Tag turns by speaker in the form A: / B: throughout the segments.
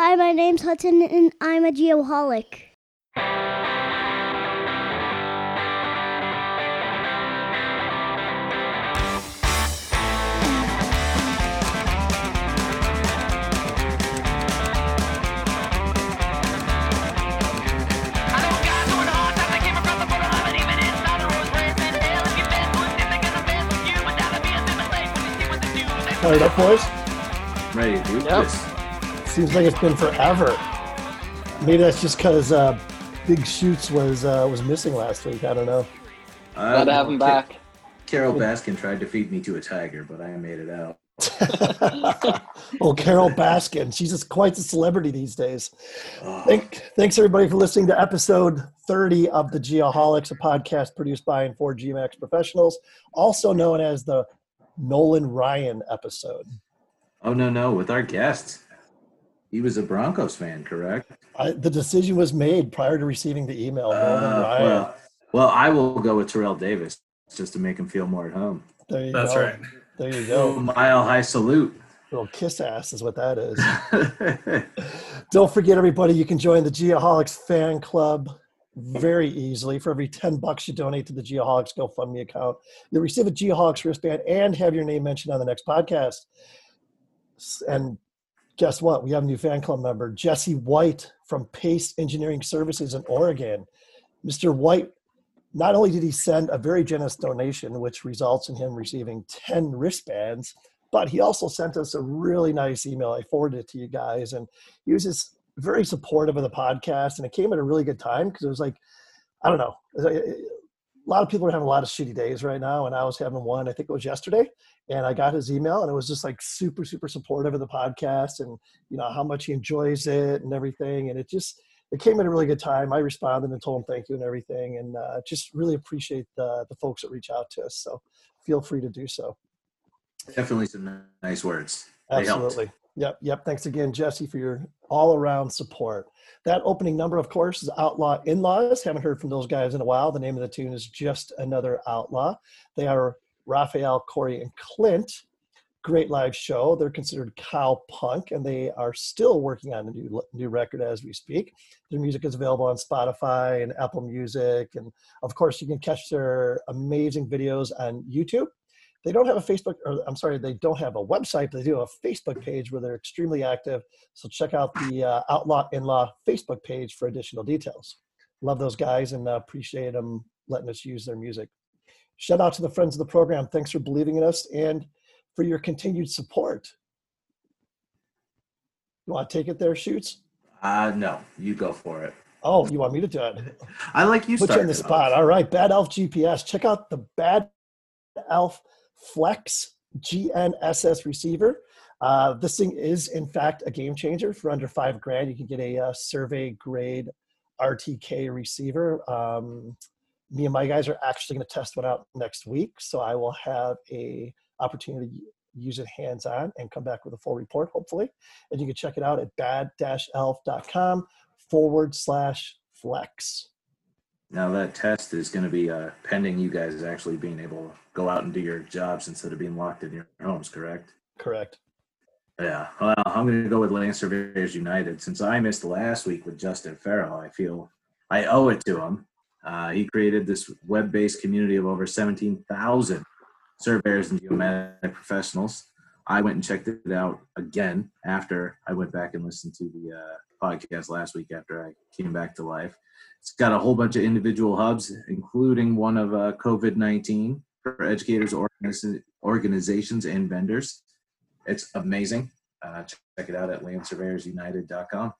A: Hi, my name's Hudson, and I'm a geoholic.
B: I know guys who are hard times that came across the borderline, and even inside the roads where it's been hell. If you've been through it, then they're gonna bend with you. But that'll be a sin mistake when you see what they do. They
C: Fired up, boys?
D: Ready to do
C: Yep.
D: this.
C: Seems like it's been forever. Maybe that's just because uh, Big Shoots was uh, was missing last week. I don't know.
D: Uh,
E: Glad to have him
D: Ca-
E: back.
D: Carol Baskin tried to feed me to a tiger, but I made it out.
C: oh, Carol Baskin. She's just quite a celebrity these days.
D: Oh,
C: Thank, thanks, everybody, for listening to episode 30 of the Geoholics, a podcast produced by and for geomatics professionals, also known as the Nolan Ryan episode.
D: oh no, no, with our guest. He was a Broncos fan, correct?
C: I, the decision was made prior to receiving the email.
D: Uh, well, well, I will go with Terrell Davis just to make him feel more at home.
C: there you
F: That's
C: go.
F: right.
C: There you
D: Oh,
C: go.
D: mile high salute.
C: Little kiss ass is what that is. Don't forget, everybody, you can join the Geoholics fan club very easily. For every 10 bucks you donate to the Geoholics GoFundMe account, you'll receive a Geoholics wristband and have your name mentioned on the next podcast. And guess what? We have a new fan club member, Jesse White from Pace Engineering Services in Oregon. Mr. White, not only did he send a very generous donation, which results in him receiving 10 wristbands, but he also sent us a really nice email. I forwarded it to you guys, and he was just very supportive of the podcast, and it came at a really good time because it was like, I don't know, a lot of people are having a lot of shitty days right now, and I was having one. I think it was yesterday, and I got his email, and it was just like super, super supportive of the podcast, and you know how much he enjoys it and everything, and it just it came at a really good time. I responded and told him thank you and everything, and uh, just really appreciate the the folks that reach out to us. So feel free to do so.
D: Definitely some nice words. They helped.
C: Absolutely. Yep. Yep. Thanks again, Jesse, for your all around support. That opening number, of course, is Outlaw In Laws. Haven't heard from those guys in a while. The name of the tune is Just Another Outlaw. They are Raphael, Corey, and Clint. Great live show. They're considered cow punk, and they are still working on a new new record as we speak. Their music is available on Spotify and Apple Music, and of course, you can catch their amazing videos on YouTube they don't have a Facebook, or I'm sorry, they don't have a website, but they do have a Facebook page where they're extremely active. So check out the uh, Outlaw In Law Facebook page for additional details. Love those guys and uh, appreciate them letting us use their music. Shout out to the friends of the program. Thanks for believing in us and for your continued support. You want to take it there, Shoots?
D: Uh, no, you go for it.
C: Oh, you want me to do it?
D: I like you.
C: Put you in the spot. All right, Bad Elf GPS. Check out the Bad Elf Flex GNSS receiver. Uh, this thing is, in fact, a game changer. For under five grand, you can get a uh, survey grade RTK receiver. Um, me and my guys are actually going to test one out next week, so I will have a opportunity to use it hands on and come back with a full report, hopefully. And you can check it out at bad-elf.com forward slash flex.
D: Now that test is going to be uh, pending you guys actually being able to go out and do your jobs instead of being locked in your homes, correct?
C: Correct.
D: Yeah. Well, I'm going to go with Land Surveyors United. Since I missed last week with Justin Farrell, I feel I owe it to him. Uh, he created this web-based community of over 17,000 surveyors and geomatic professionals. I went and checked it out again after I went back and listened to the uh, podcast last week after I came back to life. It's got a whole bunch of individual hubs, including one of uh, COVID 19 for educators, organiz- organizations, and vendors. It's amazing. Uh, check it out at landsurveyorsunited.com.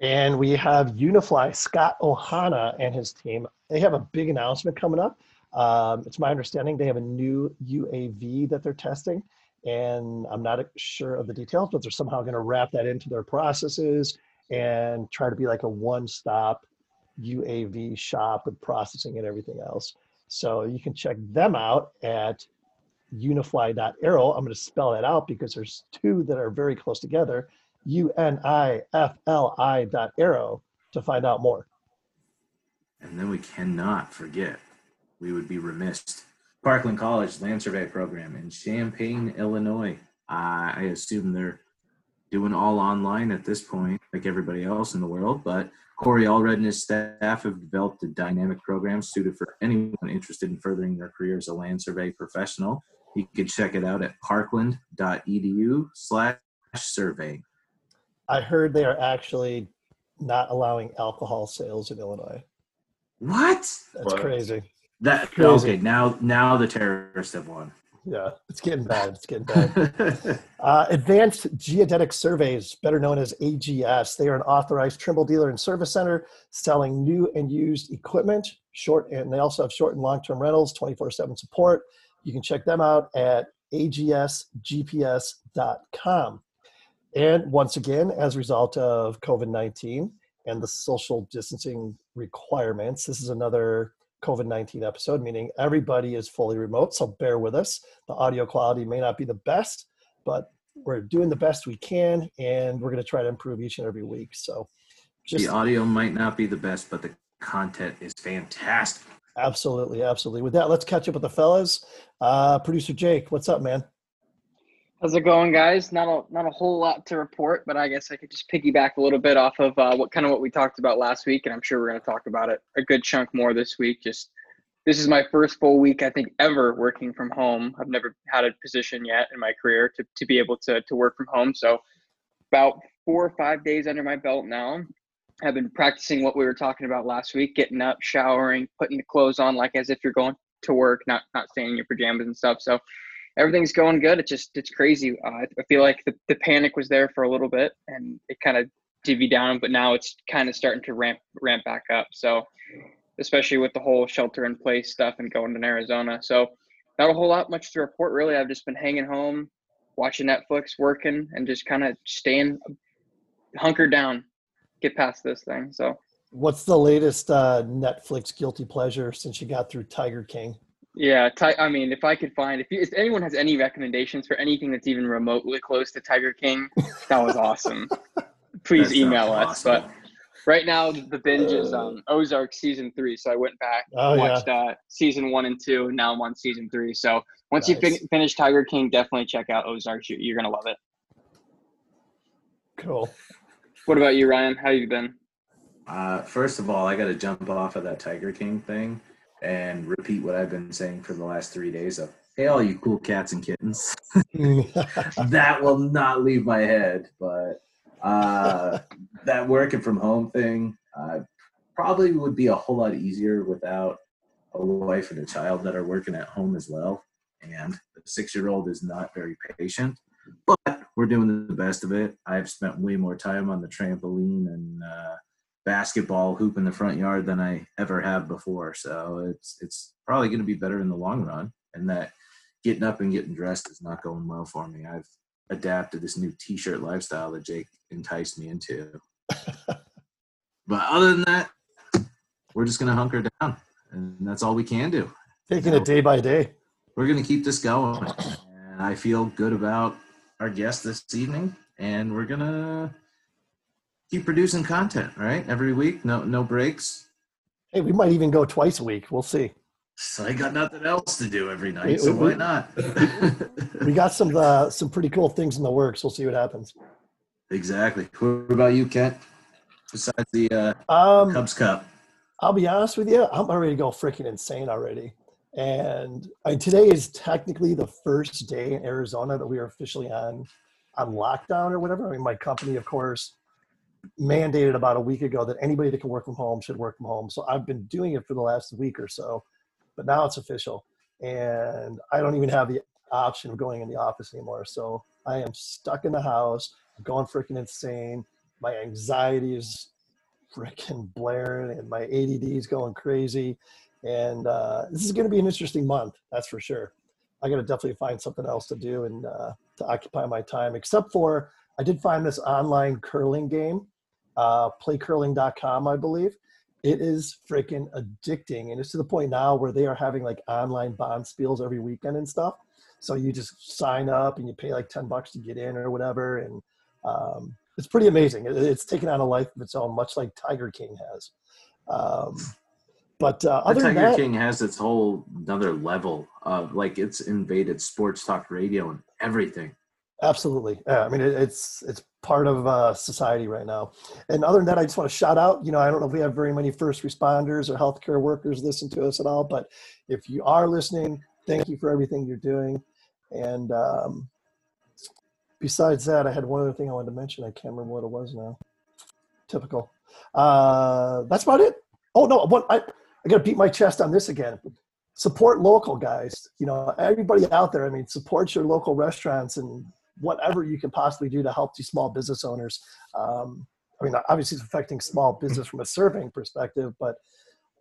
C: And we have Unifli, Scott Ohana and his team. They have a big announcement coming up. Um, it's my understanding they have a new UAV that they're testing, and I'm not sure of the details, but they're somehow going to wrap that into their processes and try to be like a one-stop UAV shop with processing and everything else. So you can check them out at unifli.aero. I'm going to spell that out because there's two that are very close together. U-N-I-F-L-I dot arrow to find out more.
D: And then we cannot forget, we would be remiss. Parkland College Land Survey Program in Champaign, Illinois. Uh, I assume they're doing all online at this point, like everybody else in the world. But Corey Allred and his staff have developed a dynamic program suited for anyone interested in furthering their career as a land survey professional. You can check it out at parkland.edu slash survey.
C: I heard they are actually not allowing alcohol sales in Illinois.
D: What?
C: That's
E: What?
C: crazy.
D: That
C: Crazy.
D: okay? Now, now the terrorists have won.
C: Yeah, it's getting bad. It's getting bad. Uh, Advanced Geodetic Surveys, better known as AGS, they are an authorized Trimble dealer and service center selling new and used equipment. Short and they also have short and long-term rentals, 24/7 support. You can check them out at agsgps.com. And once again, as a result of COVID 19 and the social distancing requirements, this is another COVID 19 episode, meaning everybody is fully remote. So bear with us. The audio quality may not be the best, but we're doing the best we can and we're going to try to improve each and every week. So just
D: the audio might not be the best, but the content is fantastic.
C: absolutely, absolutely. With that, let's catch up with the fellas. Uh, Producer Jake, what's up, man?
F: How's it going, guys? Not a not a whole lot to report, but I guess I could just piggyback a little bit off of uh, what kind of what we talked about last week, and I'm sure we're going to talk about it a good chunk more this week. Just this is my first full week, I think, ever working from home. I've never had a position yet in my career to to be able to to work from home. So about four or five days under my belt now. I've been practicing what we were talking about last week: getting up, showering, putting the clothes on like as if you're going to work, not not staying in your pajamas and stuff. So everything's going good. It's just it's crazy. Uh, I feel like the, the panic was there for a little bit and it kind of divvied down, but now it's kind of starting to ramp ramp back up. So especially with the whole shelter in place stuff and going to Arizona. So not a whole lot much to report really. I've just been hanging home, watching Netflix, working, and just kind of staying hunkered down, get past this thing. So
C: What's the latest uh, Netflix guilty pleasure since you got through Tiger King?
F: Yeah, ti- I mean, if I could find, if, you, if anyone has any recommendations for anything that's even remotely close to Tiger King, that was awesome. Please
D: That
F: email
D: sounds
F: us. But right now, the binge is um, Ozark season three. So I went back,
C: Oh, yeah.
F: watched uh, season one and two, and now I'm on season three. So once you fin- finish Tiger King, definitely check out Ozark. You- You're gonna love it.
C: Cool.
F: What about you, Ryan? How you been?
D: Uh, first of all, I got to jump off of that Tiger King thing and repeat what I've been saying for the last three days of, hey, all you cool cats and kittens. that will not leave my head, but uh, that working from home thing uh, probably would be a whole lot easier without a wife and a child that are working at home as well. And the six year old is not very patient, but we're doing the best of it. I've spent way more time on the trampoline and uh, basketball hoop in the front yard than I ever have before. So it's it's probably going to be better in the long run. And that getting up and getting dressed is not going well for me. I've adapted this new t-shirt lifestyle that Jake enticed me into. but other than that, we're just going to hunker down, and that's all we can do.
C: Taking it day by day.
D: We're going to keep this going, and I feel good about our guest this evening, and we're going to keep producing content. Right, every week, no no breaks.
C: Hey, we might even go twice a week. We'll see.
D: So I got nothing else to do every
C: We-
D: night, so
C: we-
D: why not?
C: We got some uh, some pretty cool things in the works. We'll see what happens.
D: exactly. What about you, Kent? Besides the uh,
C: Um,
D: Cubs Cup,
C: I'll be honest with you, I'm already going freaking insane already. And I, today is technically the first day in Arizona that we are officially on on lockdown or whatever. I mean, my company, of course, mandated about a week ago that anybody that can work from home should work from home. So I've been doing it for the last week or so, but now it's official, and I don't even have the option of going in the office anymore. So I am stuck in the house, going freaking insane. My anxiety is freaking blaring and my ADD is going crazy. And uh, this is going to be an interesting month, that's for sure. I got to definitely find something else to do and uh, to occupy my time, except for I did find this online curling game, uh, playcurling.com, I believe. It is freaking addicting. And it's to the point now where they are having like online bonspiels every weekend and stuff. So you just sign up and you pay like 10 bucks to get in or whatever. And um, it's pretty amazing. It- It's taken on a life of its own, much like Tiger King has. Um, but uh,
D: the
C: other than
D: Tiger
C: that,
D: King has its whole another level of like it's invaded sports talk radio and everything.
C: absolutely. Yeah, I mean, it, it's it's part of uh, society right now. And other than that, I just want to shout out. You know, I don't know if we have very many first responders or healthcare workers listen to us at all, but if you are listening, thank you for everything you're doing. And um, besides that, I had one other thing I wanted to mention. I can't remember what it was now. Typical. Uh, that's about it. Oh no, what I I got to beat my chest on this again. Support local guys. You know, everybody out there. I mean, support your local restaurants and whatever you can possibly do to help these small business owners. Um, I mean, obviously, it's affecting small business from a surveying perspective, but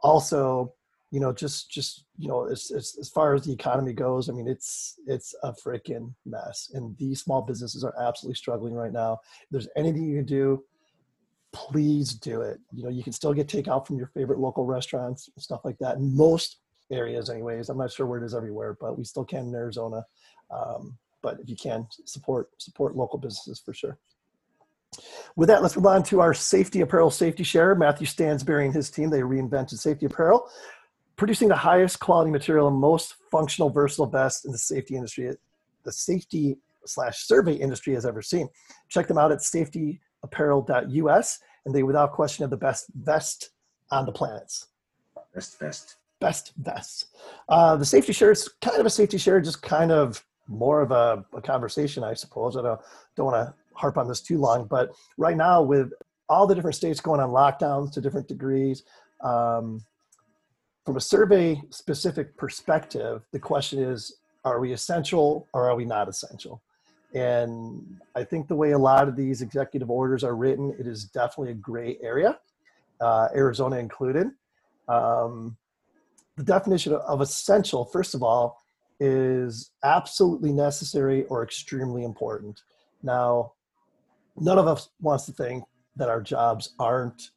C: also, you know, just just you know, as, as as far as the economy goes, I mean, it's it's a freaking mess, and these small businesses are absolutely struggling right now. If there's anything you can do, please do it. You know, you can still get takeout from your favorite local restaurants and stuff like that. In most areas, anyways. I'm not sure where it is everywhere, but we still can in Arizona. Um, but if you can support support local businesses for sure. With that, let's move on to our safety apparel safety share. Matthew Stansberry and his team, they reinvented safety apparel, producing the highest quality material and most functional, versatile vest in the safety industry, the safety slash survey industry has ever seen. Check them out at safetyapparel.us, and they without question have the best vest on the planets
D: Best, best.
C: best vests. Uh, the safety share is kind of a safety share, just kind of more of a, a conversation, I suppose. I don't, don't want to harp on this too long, but right now with all the different states going on lockdowns to different degrees, um, from a survey specific perspective, the question is, are we essential or are we not essential? And I think the way a lot of these executive orders are written, it is definitely a gray area, uh, Arizona included. Um, the definition of essential, first of all, is absolutely necessary or extremely important. Now, none of us wants to think that our jobs aren't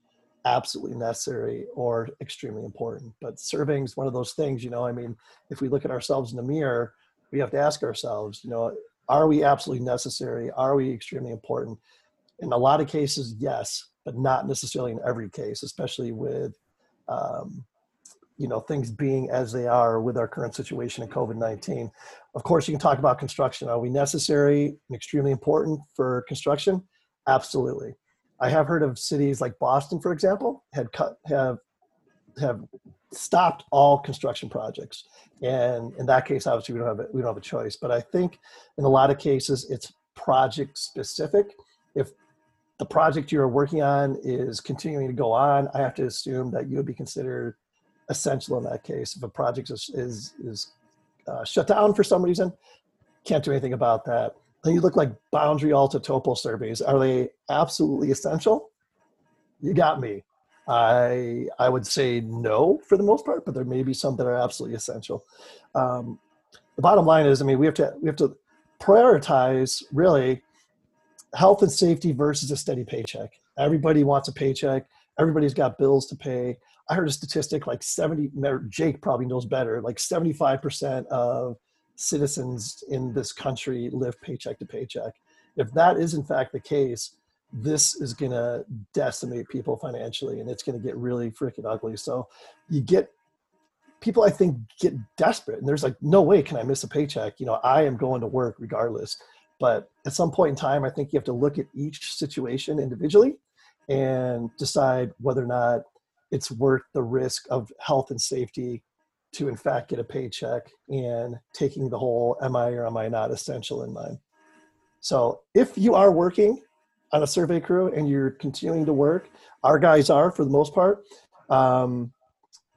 C: absolutely necessary or extremely important, but surveying is one of those things, you know, I mean, if we look at ourselves in the mirror, we have to ask ourselves, you know, are we absolutely necessary? Are we extremely important? In a lot of cases, yes, but not necessarily in every case, especially with um, you know things being as they are with our current situation in covid-19 of course you can talk about construction. Are we necessary and extremely important for construction? Absolutely. I have heard of cities like boston for example had cut have have stopped all construction projects. And in that case obviously we don't have a, we don't have a choice. But i think in a lot of cases it's project specific. If the project you're working on is continuing to go on i have to assume that you would be considered essential in that case. If a project is is, is uh, shut down for some reason, can't do anything about that. Then you look like boundary alta topo surveys. Are they absolutely essential? You got me. I I would say no for the most part, but there may be some that are absolutely essential. Um, the bottom line is, I mean, we have to we have to prioritize really health and safety versus a steady paycheck. Everybody wants a paycheck. Everybody's got bills to pay. I heard a statistic like 70, Jake probably knows better, like 75% of citizens in this country live paycheck to paycheck. If that is in fact the case, this is going to decimate people financially and it's going to get really freaking ugly. So you get people, I think, get desperate and there's like, no way can I miss a paycheck. You know, I am going to work regardless. But at some point in time, I think you have to look at each situation individually and decide whether or not it's worth the risk of health and safety to in fact get a paycheck and taking the whole am I or am I not essential in mind. So if you are working on a survey crew and you're continuing to work, our guys are for the most part, um,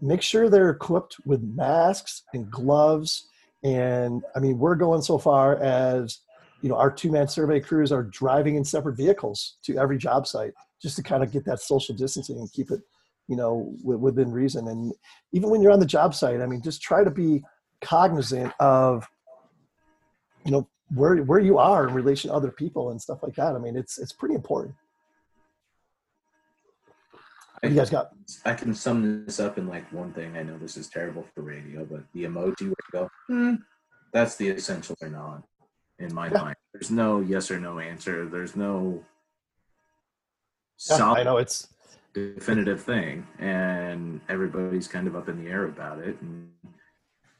C: make sure they're equipped with masks and gloves. And I mean, we're going so far as, you know, our two man survey crews are driving in separate vehicles to every job site just to kind of get that social distancing and keep it you know, w- within reason. And even when you're on the job site, I mean, just try to be cognizant of, you know, where where you are in relation to other people and stuff like that. I mean, it's it's pretty important. What you guys got?
D: I can sum this up in like one thing. I know this is terrible for radio, but the emoji where you go, hmm, that's the essential or not in my
C: Yeah.
D: mind. There's no yes or no answer. There's no
C: Yeah, I know it's
D: definitive thing, and everybody's kind of up in the air about it. And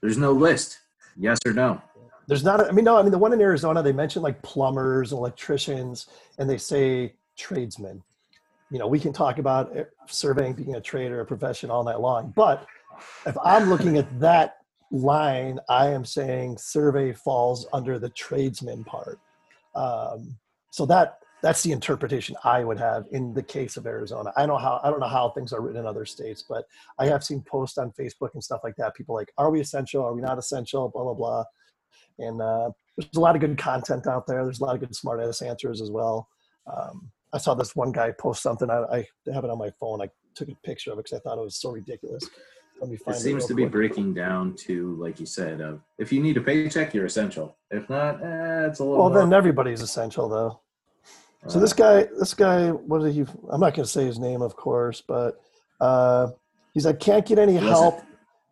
D: there's no list, yes or no.
C: There's not. I mean, no. I mean, the one in Arizona, they mentioned like plumbers, electricians, and they say tradesmen. You know, we can talk about uh, surveying being a trade or a profession all night long, but if I'm looking at that line, I am saying survey falls under the tradesman part. Um, so that that's the interpretation I would have in the case of Arizona. I know how I don't know how things are written in other states, but I have seen posts on Facebook and stuff like that. People like, are we essential? Are we not essential? Blah blah blah. And uh, there's a lot of good content out there. There's a lot of good smart ass answers as well. Um, I saw this one guy post something. I, I have it on my phone. I took a picture of it because I thought it was so ridiculous. Let me
D: It
C: find it.
D: seems
C: real
D: to be breaking down to, like you said, of if you need a paycheck, you're essential. If not, eh, it's a little.
C: Well,
D: more,
C: then everybody's essential though. So this guy, this guy, what did he? I'm not going to say his name, of course, but uh, he's like, can't get any help.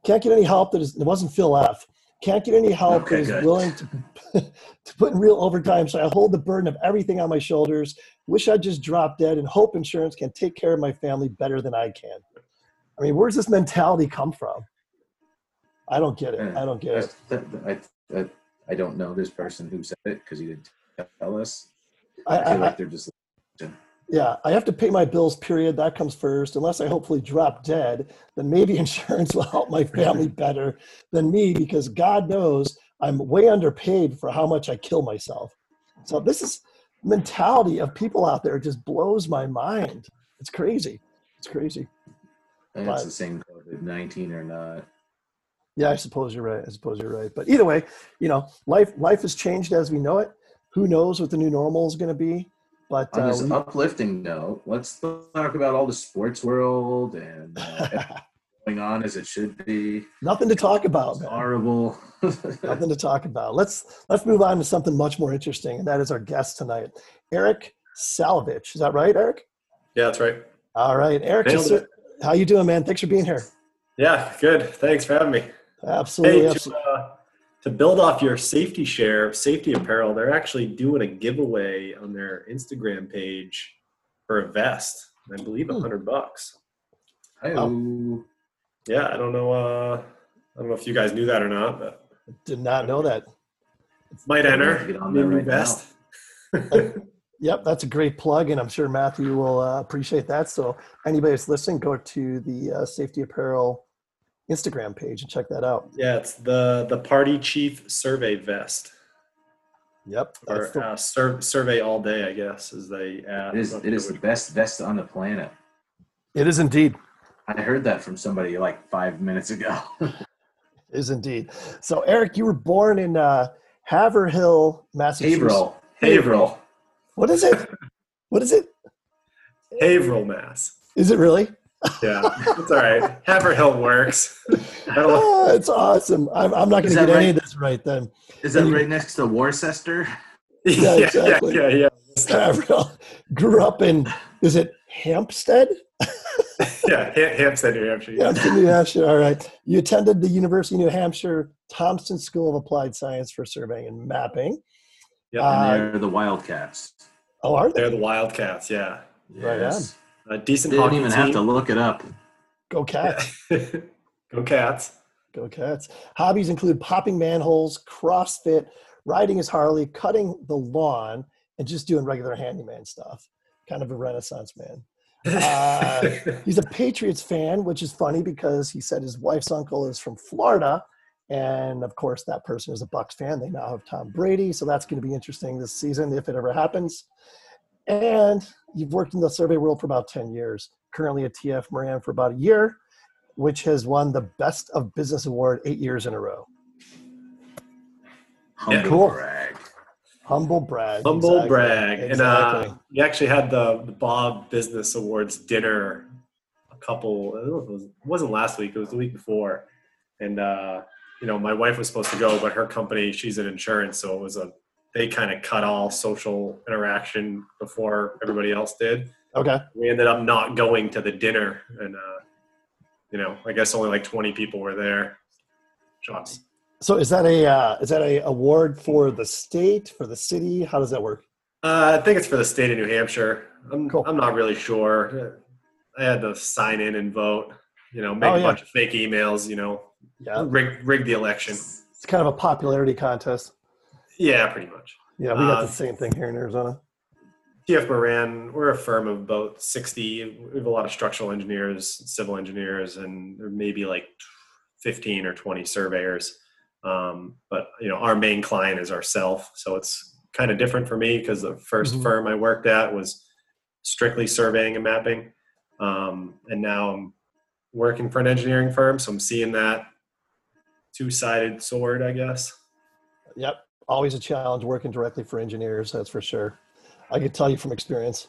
C: Can't get any help that is. It wasn't Phil F. Can't get any help
D: Okay,
C: that is
D: good.
C: willing to to put in real overtime. So I hold the burden of everything on my shoulders. Wish I'd just drop dead and hope insurance can take care of my family better than I can. I mean, where's this mentality come from? I don't get it. I don't get it.
D: I, I, I don't know this person who said it because he didn't tell us.
C: I,
D: I feel
C: I,
D: like they're just.
C: Yeah, I have to pay my bills, period. That comes first. Unless I hopefully drop dead, then maybe insurance will help my family better than me because God knows I'm way underpaid for how much I kill myself. So this is mentality of people out there just blows my mind. It's crazy. It's crazy.
D: And
C: But-
D: it's the same COVID nineteen or not.
C: Yeah, I suppose you're right. I suppose you're right. But either way, you know, life life has changed as we know it. Who knows what the new normal is going to be? But
D: On
C: uh,
D: this
C: we-
D: uplifting note, let's talk about all the sports world and uh, going on as it should be.
C: nothing to talk about,
D: It's horrible.
C: nothing to talk about. Let's let's move on to something much more interesting, and that is our guest tonight, Eric Salovitch. Is that right, Eric?
E: Yeah, that's right.
C: All right, Eric.
E: Nailed
C: how you doing, man? Thanks for being here.
E: Yeah, good. Thanks for having me.
C: Absolutely.
E: Hey, to,
C: absolutely.
E: uh, to build off your safety share, safety apparel, they're actually doing a giveaway on their Instagram page for a vest. I believe a
C: Hmm.
E: hundred bucks.
D: Hi-oh.
E: Yeah, I don't know. Uh, I don't know if you guys knew that or not, but
C: Did not know that.
E: might enter.
D: get on
E: New
D: there right now.
E: vest.
C: Yep, that's a great plug, and I'm sure Matthew will uh, appreciate that. So, anybody that's listening, go to the uh, Safety Apparel Instagram page and check that out.
E: Yeah, it's the the party chief survey vest
C: Yep,
E: or
C: the-
E: uh, sur- survey all day, I guess, as they add.
D: It is, it is the best vest on the planet.
C: it is indeed.
D: I heard that from somebody like five minutes ago.
C: Is indeed. So, Eric, you were born in uh, Haverhill, Massachusetts.
D: Haverhill.
E: Haverhill.
C: What is it? What is it?
E: Haverhill, Mass.
C: Is it really?
E: Yeah, it's all right. Haverhill works. I.
C: Oh, it's awesome. I'm, I'm not going to
D: that
C: get any of this right then.
D: Is that right next to Worcester?
C: Yeah,
E: yeah,
C: exactly.
E: yeah, yeah,
C: Haverhill. Grew up in, is it Hampstead?
E: yeah. yeah. Ham- Hampstead, New Hampshire. Yeah.
C: Hampstead, New Hampshire. All right. You attended the University of New Hampshire Thompson School of Applied Science for Surveying and Mapping.
E: Yep.
C: Uh,
D: And they're the Wildcats.
C: Oh, are they?
E: They're the Wildcats. Yeah,
C: Right
D: Yes.
E: A decent
D: Didn't even
E: team.
D: have to look it up.
C: Go Cats.
E: Go Cats.
C: Go Cats. Hobbies include popping manholes, CrossFit, riding his Harley, cutting the lawn, and just doing regular handyman stuff. Kind of a renaissance man. Uh, He's a Patriots fan, which is funny because he said his wife's uncle is from Florida. And of course, that person is a Bucs fan. They now have Tom Brady. So that's going to be interesting this season if it ever happens. And you've worked in the survey world for about 10 years, currently at TF Moran for about a year, which has won the Best of Business Award eight years in a row.
D: Humble
C: Cool.
D: brag.
C: Humble brag.
E: Humble
C: exactly,
E: brag. And
C: Exactly.
E: uh, we actually had the, the Bob Business Awards dinner a couple, I don't know if it, was, it wasn't last week, it was the week before. And, uh, you know, my wife was supposed to go, but her company, she's in insurance. So it was a, they kind of cut all social interaction before everybody else did.
C: okay.
E: We ended up not going to the dinner. And, uh, you know, I guess only like 20 people were there. Shots.
C: So is that a uh, is that a award for the state for the city? How does that work?
E: Uh, I think it's for the state of New Hampshire. I'm,
C: Cool.
E: I'm not really sure. I had to sign in and vote. You know, make
C: Oh,
E: a
C: yeah.
E: bunch of fake emails. You know,
C: Yeah,
E: rig, rig the election.
C: it's kind of a popularity contest.
E: Yeah, pretty much.
C: Yeah, we got
E: Uh,
C: the same thing here in Arizona.
E: TF Moran, we're a firm of about 60. We have a lot of structural engineers, civil engineers, and maybe like 15 or 20 surveyors. Um, but you know, our main client is ourself, so it's kind of different for me because the 1st
C: Mhm.
E: firm I worked at was strictly surveying and mapping, um, and now I'm working for an engineering firm, so I'm seeing that two-sided sword, I guess.
C: Yep, always a challenge working directly for engineers. That's for sure. I can tell you from experience.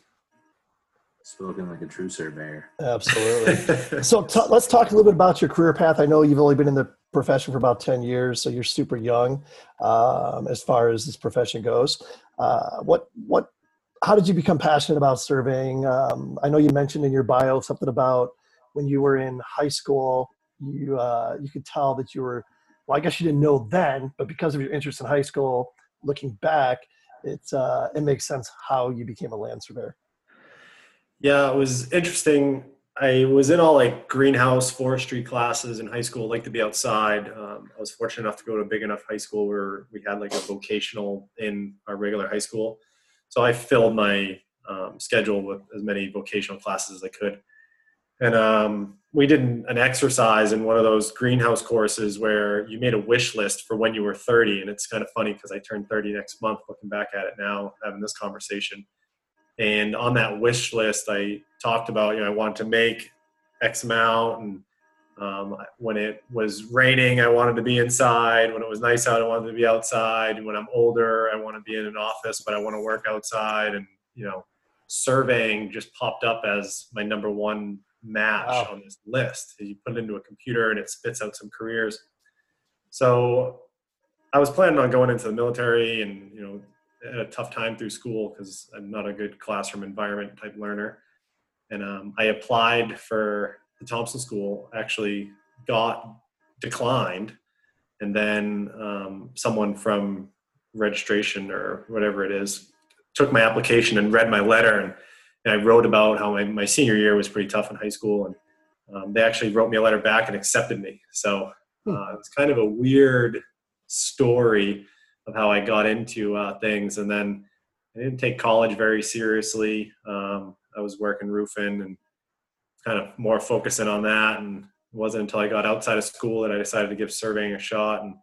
D: Spoken like a true surveyor.
C: Absolutely. so t- let's talk a little bit about your career path. I know you've only been in the profession for about 10 years, so you're super young um, as far as this profession goes. Uh, what, what, how did you become passionate about surveying? Um, I know you mentioned in your bio something about when you were in high school, you, uh, you could tell that you were, well, I guess you didn't know then, but because of your interest in high school, looking back, it's, uh, it makes sense how you became a land surveyor.
E: Yeah, it was interesting. I was in all like greenhouse forestry classes in high school. Like to be outside. Um, I was fortunate enough to go to a big enough high school where we had like a vocational in our regular high school. So I filled my um, schedule with as many vocational classes as I could. And um, we did an exercise in one of those greenhouse courses where you made a wish list for when you were 30. And it's kind of funny because I turned 30 next month, looking back at it now, having this conversation. And on that wish list, I talked about, you know, I wanted to make X amount. And um, when it was raining, I wanted to be inside. When it was nice out, I wanted to be outside. When I'm older, I want to be in an office, but I want to work outside. And, you know, surveying just popped up as my number one match
C: Wow.
E: on this list. You put it into a computer and it spits out some careers. So I was planning on going into the military and, you know, had a tough time through school because I'm not a good classroom environment type learner. And um, I applied for the Thompson School, actually got declined. And then um, someone from registration or whatever it is took my application and read my letter. And, and I wrote about how my, my senior year was pretty tough in high school. And um, they actually wrote me a letter back and accepted me. So uh, it's kind of a weird story of how I got into uh, things. And then I didn't take college very seriously. Um, I was working roofing and kind of more focusing on that. And it wasn't until I got outside of school that I decided to give surveying a shot. And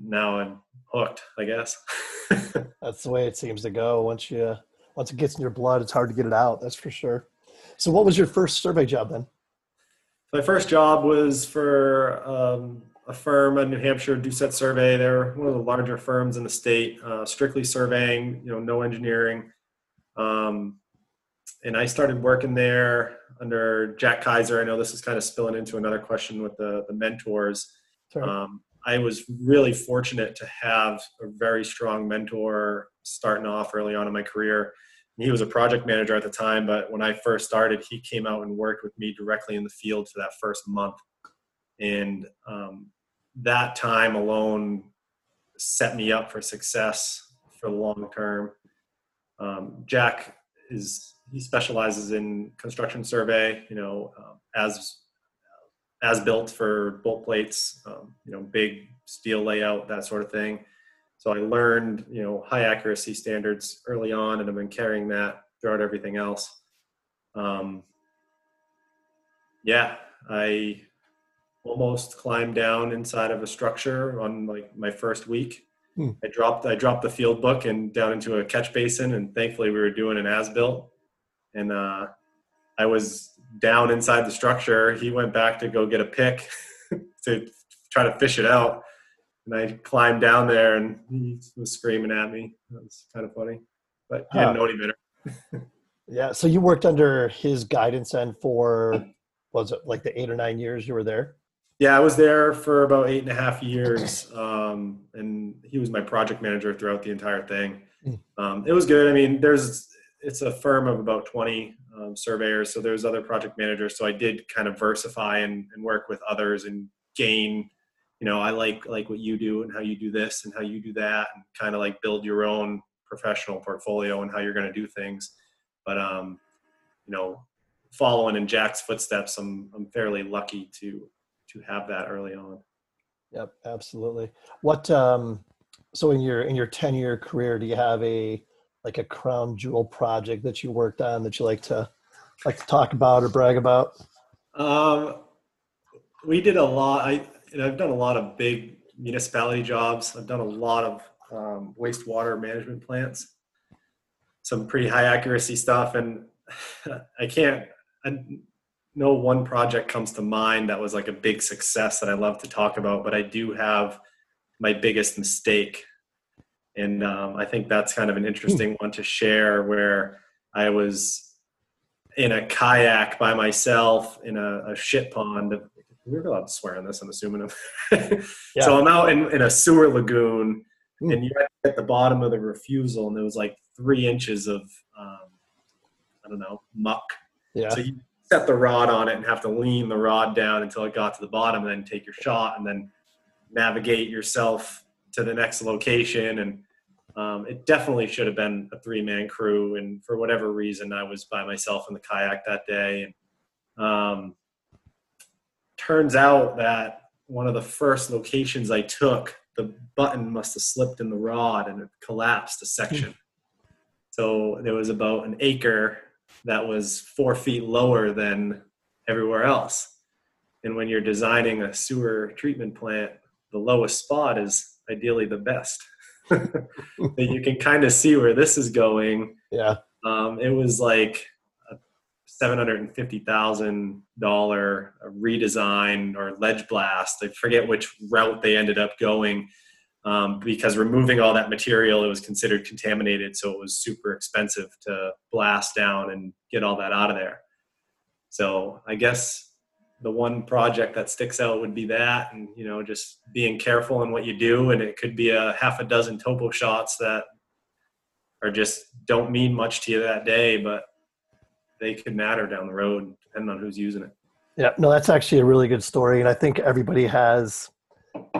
E: now I'm hooked, I guess.
C: That's the way it seems to go. Once you once it gets in your blood, it's hard to get it out. That's for sure. So, what was your first survey job then?
E: My first job was for um, a firm in New Hampshire, Doucet Survey. They're one of the larger firms in the state, uh, strictly surveying, you know, no engineering. Um, and I started working there under Jack Kaiser. I know this is kind of spilling into another question with the, the mentors.
C: Sorry.
E: Um, I was really fortunate to have a very strong mentor starting off early on in my career. He was a project manager at the time, but when I first started, he came out and worked with me directly in the field for that first month. And um, that time alone set me up for success for the long term. Um, Jack is he specializes in construction survey, you know, um, as as built for bolt plates, um, you know, big steel layout, that sort of thing. So I learned, you know, high accuracy standards early on, and I've been carrying that throughout everything else. Um, yeah, I almost climbed down inside of a structure on like my first week.
C: Hmm.
E: I dropped I dropped the field book and down into a catch basin, and thankfully we were doing an as built, and uh, I was down inside the structure. He went back to go get a pick to try to fish it out. And I climbed down there and he was screaming at me. That was kind of funny. But
C: Huh.
E: didn't know any better.
C: Yeah. So you worked under his guidance then for was it like the eight or nine years you were there?
E: Yeah, I was there for about eight and a half years. Um, and he was my project manager throughout the entire thing.
C: Mm.
E: Um, it was good. I mean, there's it's a firm of about 20 um, surveyors, so there's other project managers. So I did kind of versify and, and work with others and gain you know, I like like what you do and how you do this and how you do that, and kind of like build your own professional portfolio and how you're going to do things. But um, you know, following in Jack's footsteps, I'm I'm fairly lucky to to have that early on.
C: Yep, absolutely. What um so in your in your 10 year career, do you have a like a crown jewel project that you worked on that you like to like to talk about or brag about?
E: Um, we did a lot. I know, I've done a lot of big municipality jobs. I've done a lot of um, wastewater management plants. Some pretty high accuracy stuff, and I can't. I, no one project comes to mind that was like a big success that I love to talk about, but I do have my biggest mistake, and um, I think that's kind of an interesting one to share. Where I was in a kayak by myself in a, a shit pond. We're allowed to swear on this, I'm assuming.
C: Yeah.
E: So I'm out in, in a sewer lagoon,
C: Hmm.
E: and you're at the bottom of the refusal, and there was like three inches of, um, I don't know, muck.
C: Yeah.
E: So you set the rod on it and have to lean the rod down until it got to the bottom, and then take your shot, and then navigate yourself to the next location. And um, it definitely should have been a three man crew. And for whatever reason, I was by myself in the kayak that day. And um, turns out that one of the first locations I took, the button must have slipped in the rod and it collapsed a section. so there was about an acre that was four feet lower than everywhere else. And when you're designing a sewer treatment plant, the lowest spot is ideally the best. that you can kind of see where this is going.
C: Yeah.
E: Um, it was like a seven hundred and fifty thousand dollar redesign or ledge blast. I forget which route they ended up going um, because removing all that material, it was considered contaminated, so it was super expensive to blast down and get all that out of there. So I guess the one project that sticks out would be that, and you know, just being careful in what you do, and it could be a half a dozen topo shots that are just don't mean much to you that day, but they could matter down the road depending on who's using it.
C: Yeah, no, that's actually a really good story, and I think everybody has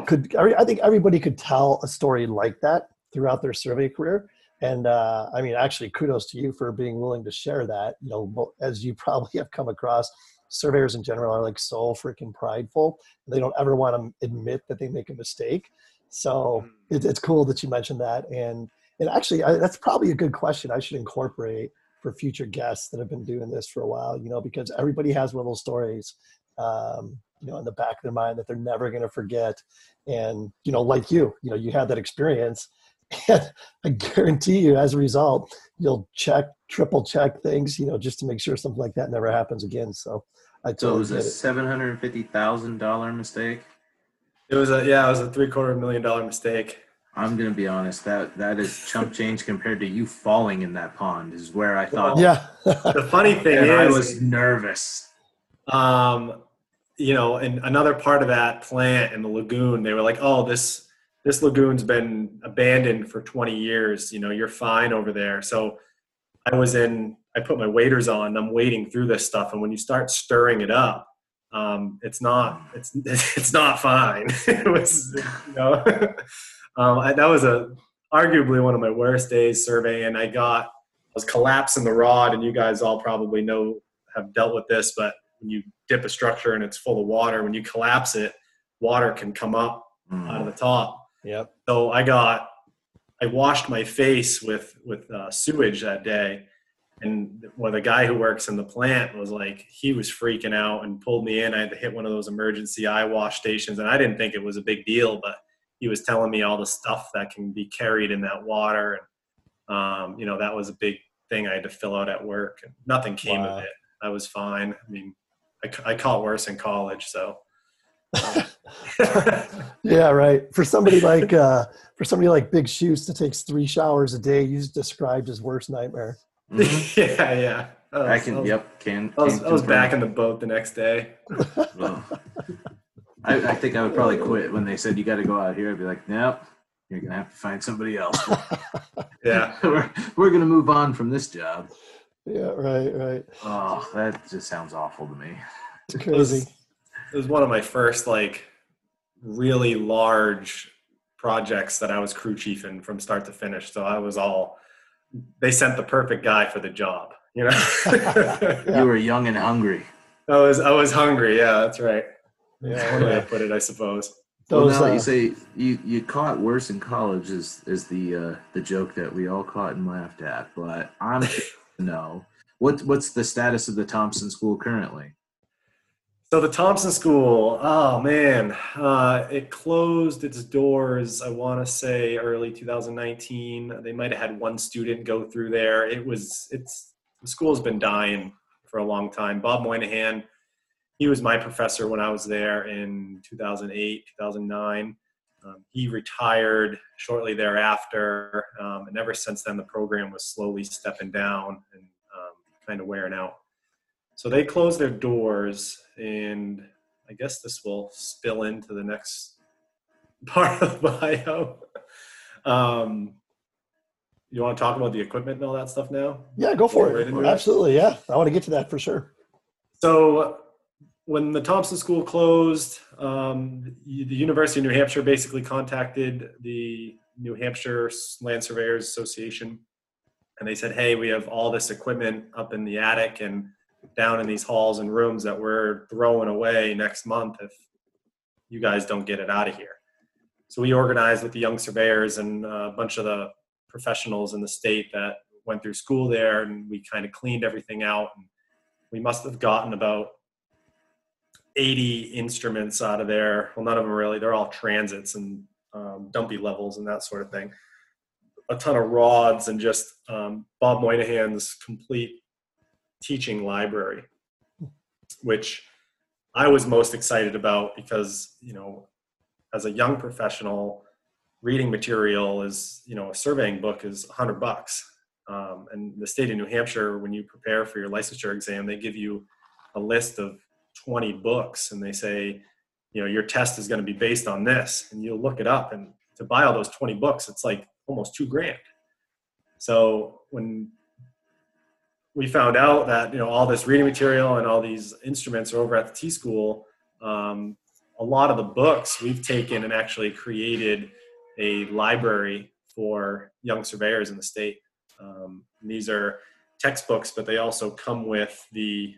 C: could. I think everybody could tell a story like that throughout their survey career. And uh, I mean, actually, kudos to you for being willing to share that. You know, as you probably have come across, surveyors in general are like so freaking prideful. They don't ever want to admit that they make a mistake. So it, it's cool that you mentioned that. And and actually, I, that's probably a good question. I should incorporate for future guests that have been doing this for a while. You know, because everybody has one of those stories um, you know, in the back of their mind that they're never going to forget. And, you know, like you, you know, you had that experience. And I guarantee you, as a result, you'll check, triple check things, you know, just to make sure something like that never happens again. So I
D: So it was a
C: it.
D: seven hundred and fifty thousand dollar mistake.
E: It was a yeah, it was a three quarter million dollar mistake.
D: I'm gonna be honest. That that is chump change compared to you falling in that pond. Is where I thought.
C: Yeah.
E: The funny thing
D: And I was nervous.
E: um, you know, and another part of that plant in the lagoon, they were like, "Oh, this this lagoon's been abandoned for 20 years. You know, you're fine over there." So I was in. I put my waders on. And I'm wading through this stuff, and when you start stirring it up, um, it's not. It's it's not fine. it was, you know, um, I, that was a arguably one of my worst days surveying. I got. I was collapsing the rod, and you guys all probably know have dealt with this, but when you dip a structure and it's full of water, when you collapse it, water can come up out of
D: Mm.
E: the top.
C: Yep.
E: So I got, I washed my face with with uh, sewage that day, and well, the guy who works in the plant was like, he was freaking out and pulled me in. I had to hit one of those emergency eye wash stations, and I didn't think it was a big deal, but he was telling me all the stuff that can be carried in that water, and um, you know that was a big thing I had to fill out at work, and nothing came
C: Wow.
E: of it. I was fine. I mean, I, I caught worse in college, so.
C: Yeah, right. For somebody like uh, for somebody like Big Shoots that takes three showers a day, you just described his worst nightmare.
D: Mhm.
E: yeah, yeah. I
D: I can.
E: I was,
D: Yep. Can.
E: I was,
D: can
E: I was back in the boat the next day.
D: Well, I, I think I would probably quit when they said you got to go out here. I'd be like, nope, you're gonna have to find somebody else.
E: Yeah.
D: we're, we're gonna move on from this job.
C: Yeah, right, right.
D: Oh, that just sounds awful to me.
C: It's
E: It was,
C: crazy.
E: it was one of my first like really large projects that I was crew chief in from start to finish. So I was all they sent the perfect guy for the job, you know.
C: Yeah.
D: You were young and hungry.
E: I was I was hungry, yeah, that's right.
C: Yeah,
E: One way
C: yeah.
E: to put it, I suppose.
D: Well,
C: Those,
D: now that
C: uh,
D: you say you, you caught worse in college is is the uh, the joke that we all caught and laughed at. But I'm curious to know what what's the status of the Thompson School currently?
E: So the Thompson School, oh man, uh, it closed its doors. I want to say early 2019. They might have had one student go through there. It was it's the school's been dying for a long time. Bob Moynihan, he was my professor when I was there in 2008, 2009. Um, he retired shortly thereafter, um, and ever since then, the program was slowly stepping down and um, kind of wearing out. So they closed their doors, and I guess this will spill into the next part of the bio. Um, you want to talk about the equipment and all that stuff now?
C: yeah, go for
E: Right
C: it.
E: it?
C: Absolutely. Yeah. I want to get to that for sure.
E: So when the Thompson School closed, um, the University of New Hampshire basically contacted the New Hampshire Land Surveyors Association, and they said, "Hey, we have all this equipment up in the attic and down in these halls and rooms that we're throwing away next month if you guys don't get it out of here." So we organized with the young surveyors and a bunch of the professionals in the state that went through school there, and we kind of cleaned everything out. And we must have gotten about 80 instruments out of there. Well, none of them really. They're all transits and um, dumpy levels and that sort of thing. A ton of rods and just um, Bob Moynihan's complete teaching library, which I was most excited about because, you know, as a young professional, reading material is, you know, a surveying book is 100 bucks. Um, and the state of New Hampshire, when you prepare for your licensure exam, they give you a list of 20 books and they say, you know, your test is going to be based on this. And you'll look it up. And to buy all those 20 books, it's like almost two grand. So when we found out that, you know, all this reading material and all these instruments are over at the T school, um, a lot of the books we've taken and actually created a library for young surveyors in the state. Um, these are textbooks, but they also come with the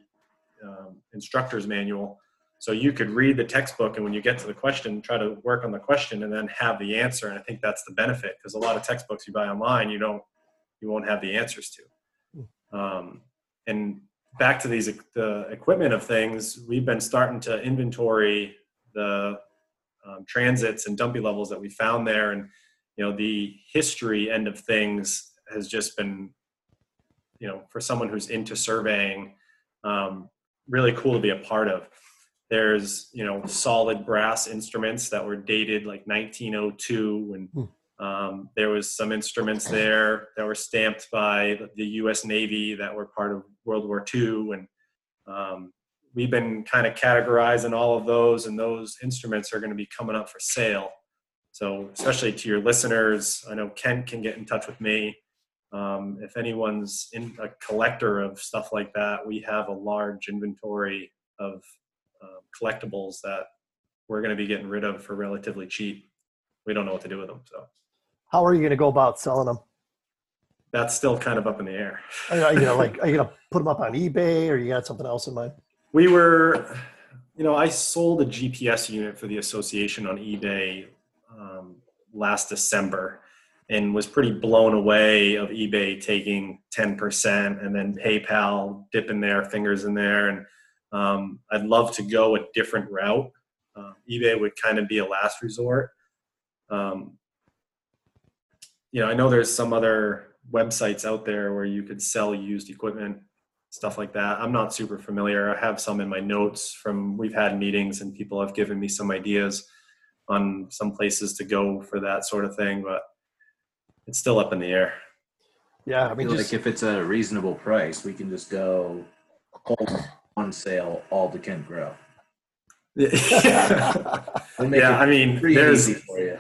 E: um, instructor's manual. So you could read the textbook, and when you get to the question, try to work on the question, and then have the answer. And I think that's the benefit because a lot of textbooks you buy online, you don't, you won't have the answers to. Um, and back to these the equipment of things, we've been starting to inventory the um, transits and dumpy levels that we found there, and you know the history end of things has just been, you know, for someone who's into surveying, um, really cool to be a part of. There's you know solid brass instruments that were dated like 1902, and um, there was some instruments there that were stamped by the U.S. Navy that were part of World War II, and um, we've been kind of categorizing all of those, and those instruments are going to be coming up for sale. So, especially to your listeners, I know Kent can get in touch with me. Um, if anyone's in a collector of stuff like that, we have a large inventory of um, collectibles that we're going to be getting rid of for relatively cheap. We don't know what to do with them, so
C: How are you going to go about selling them?
E: that's still kind of up in the air.
C: Are you, gonna like? Are you gonna put them up on eBay, or you got something else in mind?
E: We were, you know, I sold a GPS unit for the association on eBay um, last December and was pretty blown away of eBay taking 10% and then PayPal dipping their fingers in there. And um, I'd love to go a different route. Uh, eBay would kind of be a last resort. Um, you know, I know there's some other websites out there where you could sell used equipment stuff like that. I'm not super familiar. I have some in my notes from we've had meetings and people have given me some ideas on some places to go for that sort of thing, but it's still up in the air.
C: Yeah, I
D: I
C: mean,
D: mean,
C: just
D: like if it's a reasonable price, we can just go hold on sale all the Kent Grow.
E: yeah,
D: We'll
E: I mean, there's
D: for you.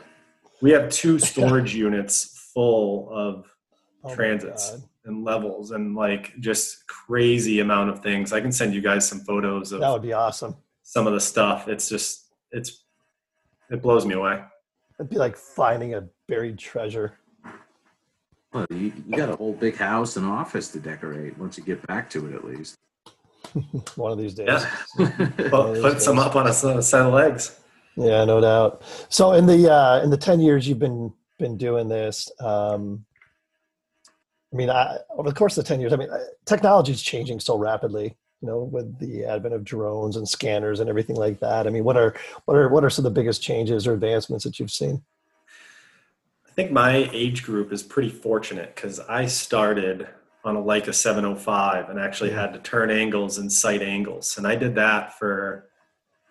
E: we have two storage units full of
C: oh
E: transits and levels and like just crazy amount of things. I can send you guys some photos of
C: that would be awesome.
E: some of the stuff. It's just it's it blows me away.
C: It'd be like finding a buried treasure.
D: Well, you, you got a whole big house and office to decorate once you get back to it, at least.
C: One of these days.
E: Yeah. Put, put some up on a s- a set of legs.
C: Yeah, no doubt. So in the uh, in the ten years you've been been doing this, um, I mean, I, over the course of the ten years, I mean, technology is changing so rapidly. You know, with the advent of drones and scanners and everything like that. I mean, what are what are what are some of the biggest changes or advancements that you've seen?
E: I think my age group is pretty fortunate because I started on a Leica 705 and actually had to turn angles and sight angles, and I did that for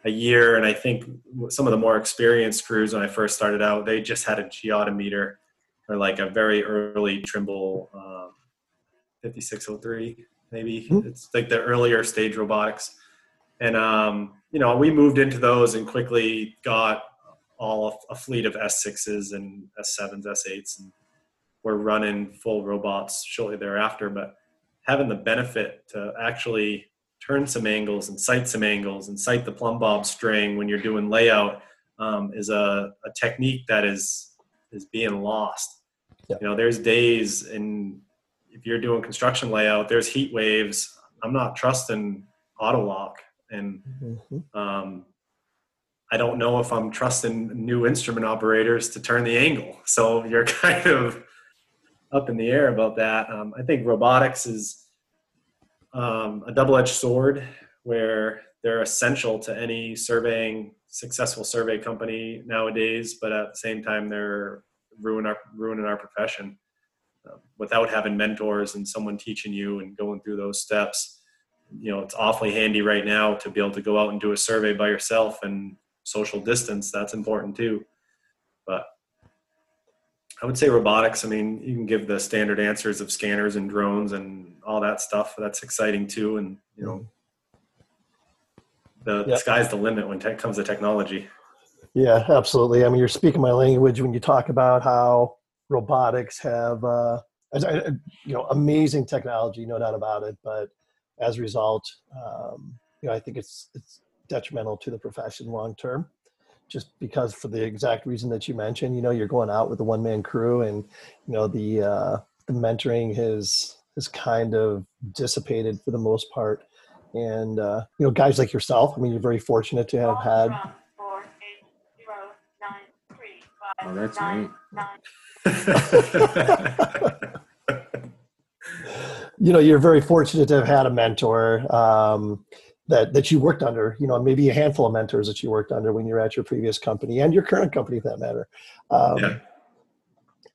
E: a year. And I think some of the more experienced crews when I first started out, they just had a Geodimeter or like a very early Trimble um, 5603 maybe.
C: Mhm.
E: It's like the earlier stage robotics. And, um, you know, we moved into those and quickly got all a fleet of S6s and S7s, S8s, and we're running full robots shortly thereafter. But having the benefit to actually turn some angles and sight some angles and sight the plumb bob string when you're doing layout um, is a, a technique that is is being lost.
C: Yeah.
E: You know, there's days and if you're doing construction layout, there's heat waves. I'm not trusting auto lock, and
C: Mhm.
E: um, I don't know if I'm trusting new instrument operators to turn the angle. So you're kind of up in the air about that. Um, I think robotics is um, a double-edged sword where they're essential to any surveying successful survey company nowadays, but at the same time they're ruin our ruining our profession uh, without having mentors and someone teaching you and going through those steps. You know, it's awfully handy right now to be able to go out and do a survey by yourself and social distance. That's important too. But I would say robotics. I mean, you can give the standard answers of scanners and drones and all that stuff. That's exciting too. And you know, the, the sky's the limit when it comes to technology.
C: Yeah, absolutely. I mean, you're speaking my language when you talk about how robotics have, uh, uh, you know, amazing technology, no doubt about it. But as a result, um, you know, I think it's it's detrimental to the profession long term, just because for the exact reason that you mentioned. You know, you're going out with a one man crew, and you know the uh, the mentoring has is kind of dissipated for the most part. And uh, you know, guys like yourself. I mean, you're very fortunate to have had
D: Oh, that's neat.
C: you know you're very fortunate to have had a mentor um, that that you worked under you know maybe a handful of mentors that you worked under when you were at your previous company and your current company for that matter. Um,
E: Yeah.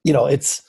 C: you know it's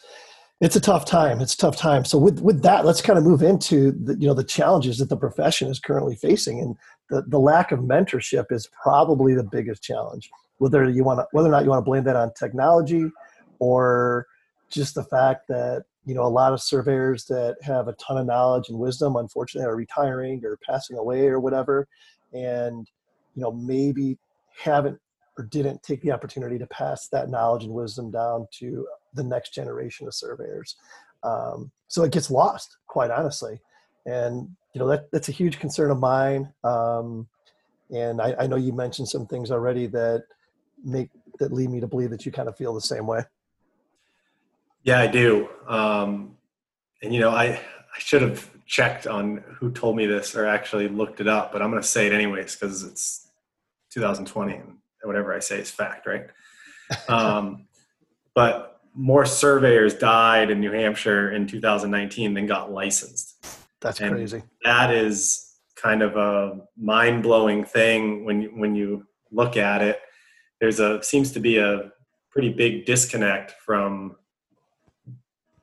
C: it's a tough time. It's a tough time. So with with that let's kind of move into the you know the challenges that the profession is currently facing. And the, the lack of mentorship is probably the biggest challenge whether you want to whether or not you want to blame that on technology or just the fact that you know a lot of surveyors that have a ton of knowledge and wisdom unfortunately are retiring or passing away or whatever and you know maybe haven't or didn't take the opportunity to pass that knowledge and wisdom down to the next generation of surveyors. Um, so it gets lost quite honestly and you know that that's a huge concern of mine um, and I, I know you mentioned some things already that make that lead me to believe that you kind of feel the same way
E: Yeah, I do. Um, and you know, I I should have checked on who told me this or actually looked it up, but I'm going to say it anyways because it's 2020 and whatever I say is fact, right? Um, but more surveyors died in New Hampshire in 2019 than got licensed.
C: that's
E: And-
C: crazy
E: That is kind of a mind blowing thing when you, when you look at it. There's a seems to be a pretty big disconnect from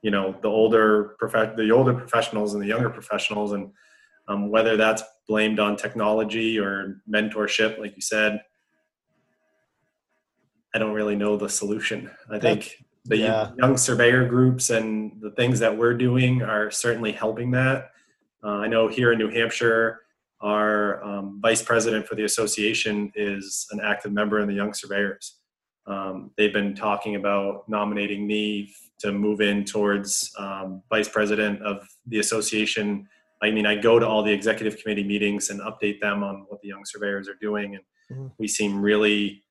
E: you know the older prof- the older professionals and the younger professionals and um, whether that's blamed on technology or mentorship like you said i don't really know the solution. I think the
C: yeah.
E: young surveyor groups and the things that we're doing are certainly helping that. Uh, i know here in new hampshire our um, vice president for the association is an active member in the young surveyors. Um, they've been talking about nominating me to move in towards um, vice president of the association. I mean, I go to all the executive committee meetings and update them on what the young surveyors are doing, and
C: Mhm.
E: we seem really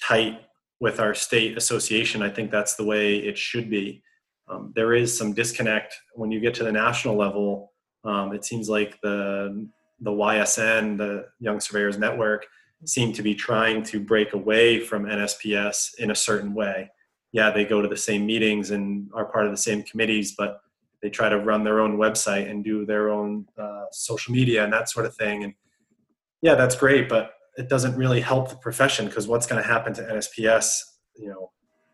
E: tight with our state association. I think that's the way it should be. Um, there is some disconnect when you get to the national level. Um, it seems like the the YSN, the Young Surveyors Network, seem to be trying to break away from NSPS in a certain way. Yeah, they go to the same meetings and are part of the same committees, but they try to run their own website and do their own uh, social media and that sort of thing. And yeah, that's great, but it doesn't really help the profession because what's going to happen to NSPS? You know,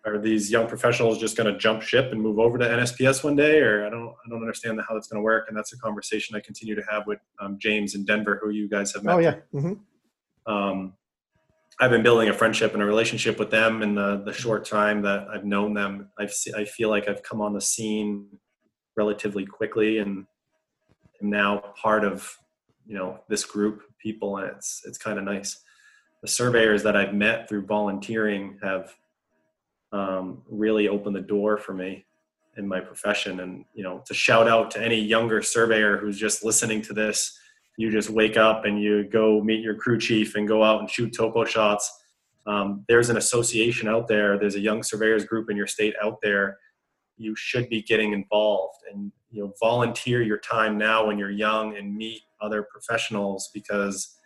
E: are these young professionals just going to jump ship and move over to NSPS one day, or I don't, I don't understand how that's going to work. And that's a conversation I continue to have with um, James in Denver, who you guys have met.
C: Oh yeah. hmm
E: Um, I've been building a friendship and a relationship with them in the the short time that I've known them. I've se- I feel like I've come on the scene relatively quickly and am now part of you know this group of people and it's it's kind of nice the surveyors that i've met through volunteering have um, really opened the door for me in my profession and you know to shout out to any younger surveyor who's just listening to this you just wake up and you go meet your crew chief and go out and shoot topo shots. Um, there's an association out there. There's a young surveyors group in your state out there. You should be getting involved and you know volunteer your time now when you're young and meet other professionals because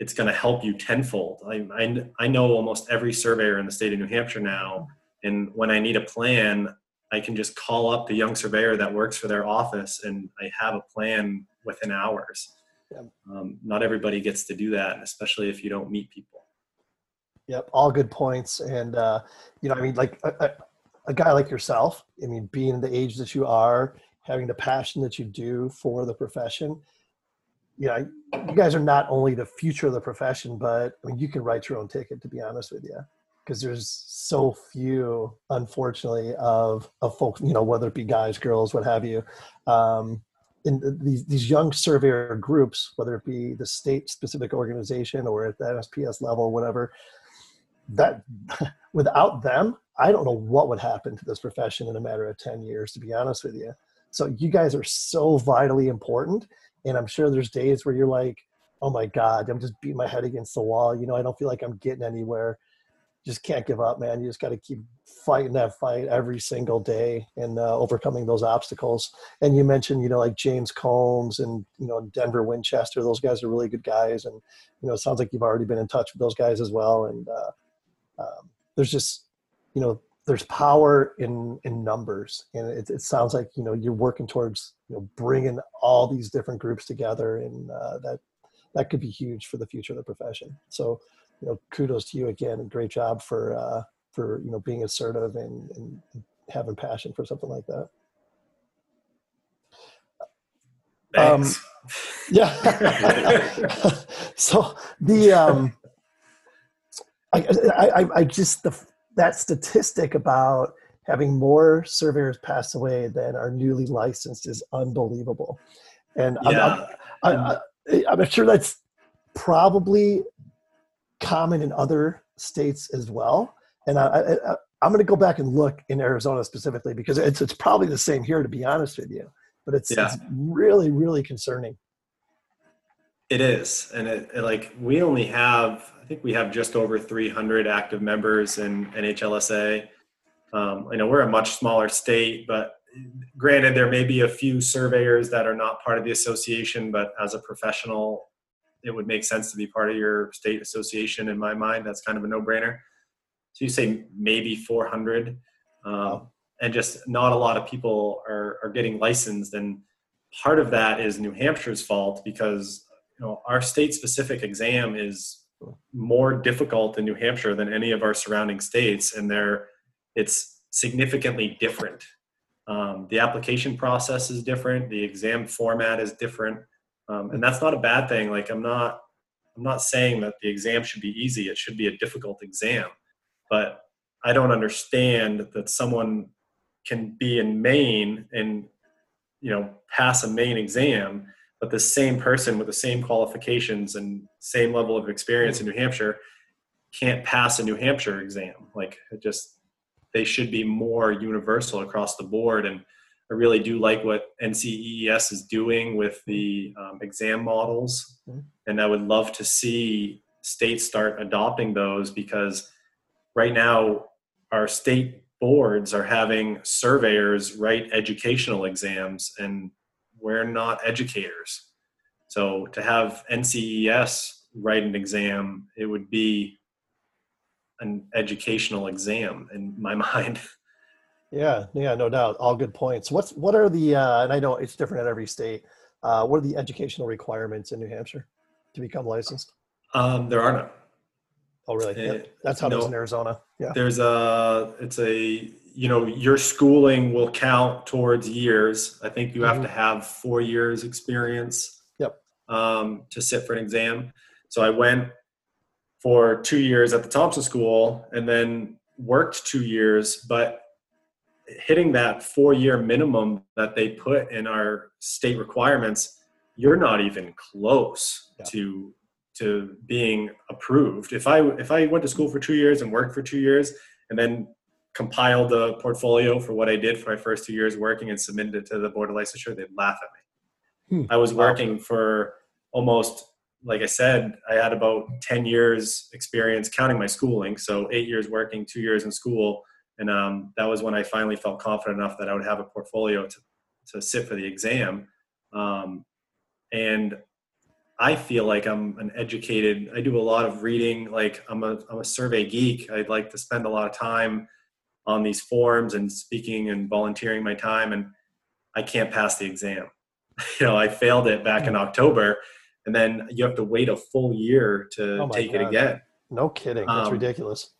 E: it's going to help you tenfold. I, I, I know almost every surveyor in the state of new hampshire now and when i need a plan i can just call up the young surveyor that works for their office and i have a plan within hours
C: Yeah.
E: um, not everybody gets to do that especially if you don't meet people
C: Yep, all good points. And uh, you know, I mean, like a, a, guy like yourself, I mean, being the age that you are, having the passion that you do for the profession, you know, you guys are not only the future of the profession, but I mean, you can write your own ticket. To be honest with you, because there's so few, unfortunately, of of folks, you know, whether it be guys, girls, what have you. Um, in these, these young surveyor groups, whether it be the state specific organization or at the NSPS level, whatever, that without them, I don't know what would happen to this profession in a matter of 10 years, to be honest with you. So you guys are so vitally important. And I'm sure there's days where you're like, oh my God, I'm just beating my head against the wall. You know, I don't feel like I'm getting anywhere. Just can't give up, man. You just got to keep fighting that fight every single day and uh, overcoming those obstacles. And you mentioned, you know, like James Combs and, you know, Denver Winchester. Those guys are really good guys. And, you know, it sounds like you've already been in touch with those guys as well. And uh, um, there's just, you know, there's power in in numbers, and it, it sounds like you know you're working towards you know bringing all these different groups together, and uh, that that could be huge for the future of the profession. So, you know, kudos to you again, and great job for uh, for you know being assertive and, and having passion for something like that. Um,
E: Thanks.
C: Yeah. so the um, I, I I- just the that statistic about having more surveyors pass away than are newly licensed is unbelievable, and I'm- I'm, I, I, I'm sure that's probably common in other states as well. And I, I'm going to go back and look in Arizona specifically because it's it's probably the same here, to be honest with you. But it's,
E: Yeah.
C: it's really really concerning.
E: It is, and it, it, like we only have, I think we have just over 300 active members in NHLSA. Um, I know we're a much smaller state, but granted, there may be a few surveyors that are not part of the association, but as a professional, it would make sense to be part of your state association. In my mind, that's kind of a no-brainer. So you say maybe 400, um, and just not a lot of people are, are getting licensed, and part of that is New Hampshire's fault because you know our state specific exam is more difficult in New Hampshire than any of our surrounding states and they're it's significantly different. Um, the application process is different. The exam format is different um, and that's not a bad thing like I'm not I'm not saying that the exam should be easy it should be a difficult exam but I don't understand that someone can be in Maine and you know pass a Maine exam but the same person with the same qualifications and same level of experience in New Hampshire can't pass a New Hampshire exam. Like it just they should be more universal across the board. And I really do like what NCEES is doing with the um, exam models,
C: Mhm.
E: and I would love to see states start adopting those because right now our state boards are having surveyors write educational exams and we're not educators. So to have NCEES write an exam, it would be an educational exam in my mind.
C: Yeah, yeah, no doubt. All good points. What's what are the uh, and I know it's different at every state. Uh, what are the educational requirements in New Hampshire to become licensed?
E: Um, there are none.
C: Oh, really?
E: Eh,
C: Yep. That's how it is in. Arizona. Yeah.
E: There's a, it's a, you know, your schooling will count towards years. I think you have to have four years experience.
C: Yep.
E: Um, to sit for an exam. So I went for two years at the Thompson School and then worked two years, but hitting that four year minimum that they put in our state requirements, you're not even close
C: Yeah.
E: to to being approved. If I if I went to school for two years and worked for two years and then compiled a portfolio for what I did for my first two years working and submitted it to the board of licensure, they'd laugh at me.
C: Hmm.
E: I was working for almost like I said, I had about 10 years experience counting my schooling. So eight years working, two years in school. And um, that was when I finally felt confident enough that I would have a portfolio to, to sit for the exam. Um, and I feel like I'm an educated, I do a lot of reading. Like I'm a, I'm a survey geek. I'd like to spend a lot of time on these forums and speaking and volunteering my time. And I can't pass the exam. you know, I failed it back in October and then you have to wait a full year to
C: Oh
E: take it again
C: No kidding. That's
E: Um,
C: ridiculous.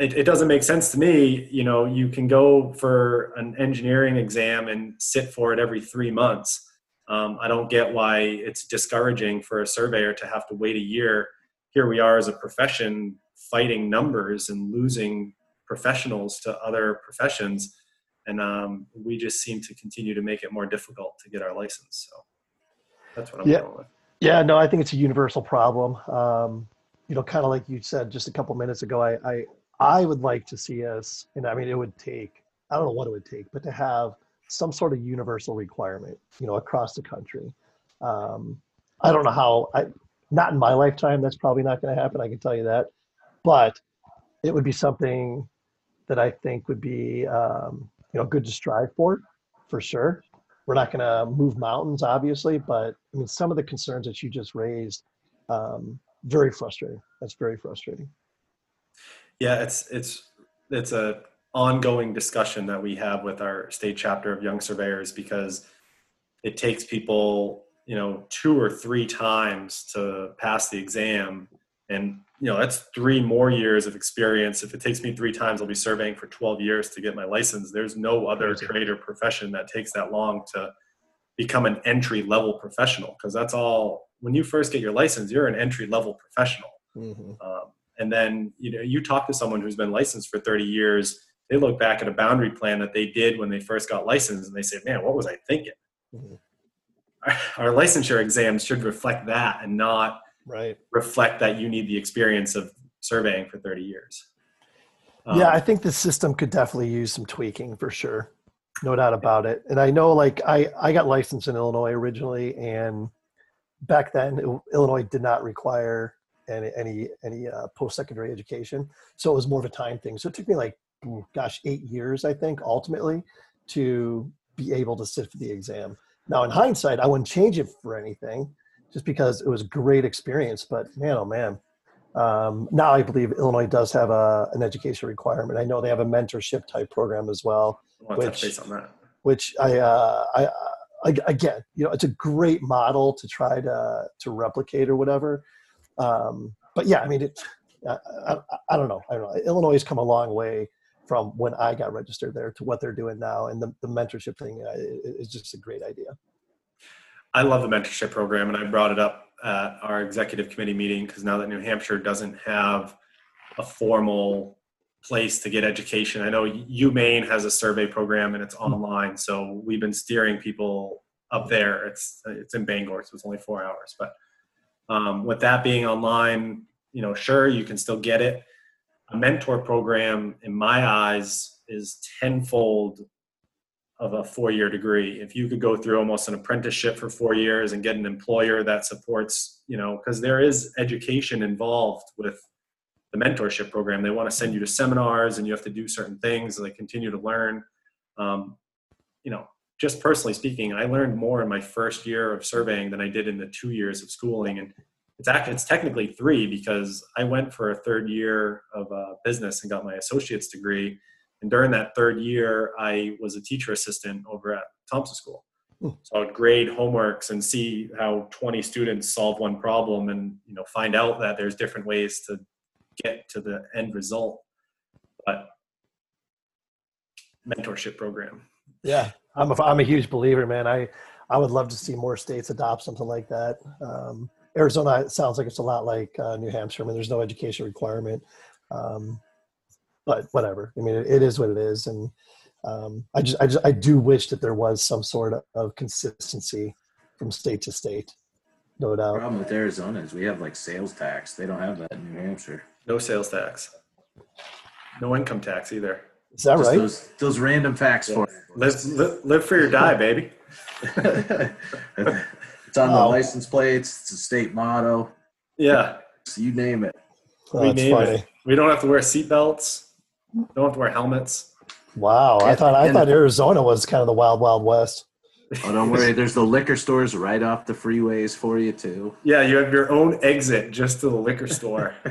E: It, it doesn't make sense to me. You know, you can go for an engineering exam and sit for it every three months. Um, I don't get why it's discouraging for a surveyor to have to wait a year. Here we are as a profession fighting numbers and losing professionals to other professions. And um, we just seem to continue to make it more difficult to get our license. So that's what I'm
C: Yeah.
E: going with.
C: Yeah, no, I think it's a universal problem. Um, you know, kind of like you said just a couple minutes ago, I, I I would like to see us, and I mean, it would take I don't know what it would take, but to have some sort of universal requirement, you know, across the country. Um, I don't know how. I not in my lifetime. That's probably not going to happen. I can tell you that, but it would be something that I think would be um, you know good to strive for, for sure. We're not going to move mountains, obviously, but I mean, some of the concerns that you just raised, um, very frustrating. That's very frustrating.
E: Yeah, it's it's it's a ongoing discussion that we have with our state chapter of young surveyors because it takes people you know two or three times to pass the exam. And you know that's three more years of experience. If it takes me three times i'll be surveying for 12 years to get my license. There's no other trade or profession that takes that long to become an entry level professional because that's all when you first get your license you're an entry level professional.
C: Mhm.
E: um, and then you know you talk to someone who's been licensed for 30 years they look back at a boundary plan that they did when they first got licensed and they say man what was i thinking
C: Mhm.
E: our, our licensure exams should reflect that and not
C: Right.
E: reflect that you need the experience of surveying for 30 years Um,
C: yeah, I think the system could definitely use some tweaking for sure. No doubt about it. And I know like I, I got licensed in Illinois originally and back then Il- Illinois did not require any, any, any uh, post-secondary education. So it was more of a time thing. So it took me like, gosh, eight years, I think ultimately to be able to sit for the exam. Now in hindsight, I wouldn't change it for anything just because it was a great experience, but man, oh man, um, now I believe Illinois does have a, an education requirement. I know they have a mentorship type program as well,
E: I want touch
C: which-
E: base on that
C: which I, uh, I, I, again, you know, it's a great model to try to, to replicate or whatever. Um, but yeah, I mean, it, I, I, I don't know. I don't know. Illinois has come a long way from when I got registered there to what they're doing now. And the, the mentorship thing uh, is just a great idea.
E: I love the mentorship program, and I brought it up at our executive committee meeting because now that New Hampshire doesn't have a formal place to get education, I know UMaine has a survey program and it's online. So we've been steering people up there. It's it's in Bangor, so it's only four hours. But um, with that being online, you know, sure you can still get it. A mentor program, in my eyes, is tenfold of a four-year degree. If you could go through almost an apprenticeship for four years and get an employer that supports you know because there is education involved with the mentorship program. They want to send you to seminars and you have to do certain things and they continue to learn. Um, you know just personally speaking i learned more in my first year of surveying than i did in the two years of schooling and it's actually it's technically three because I went for a third year of uh, business and got my associate's degree. And during that third year, I was a teacher assistant over at Thompson School.
C: Hmm.
E: So I would grade homeworks and see how 20 students solve one problem, and you know find out that there's different ways to get to the end result. But mentorship program.
C: Yeah, I'm a, I'm a huge believer, man. I, I would love to see more states adopt something like that. Um, Arizona sounds like it's a lot like uh, New Hampshire. I mean, there's no education requirement, um, but whatever. I mean, it, it is what it is, and um, I just, I just, I do wish that there was some sort of, of consistency from state to state. No
D: The
C: doubt.
D: problem with Arizona is we have like sales tax. They don't have that in New Hampshire.
E: No sales tax. No income tax either.
C: Is that
D: Just
C: right?
D: Those, those random facts for
E: Live, live, live for your die, baby.
D: it's on the license plates. It's a state motto.
E: Yeah,
D: So you name it.
C: Oh,
E: we name
C: funny.
E: it. We don't have to wear seatbelts. Don't have to wear helmets.
C: Wow, I thought I
D: and-
C: thought Arizona was kind of the wild wild west.
D: Oh, don't worry. There's the liquor stores right off the freeways for you too.
E: Yeah, you have your own exit just to the liquor store.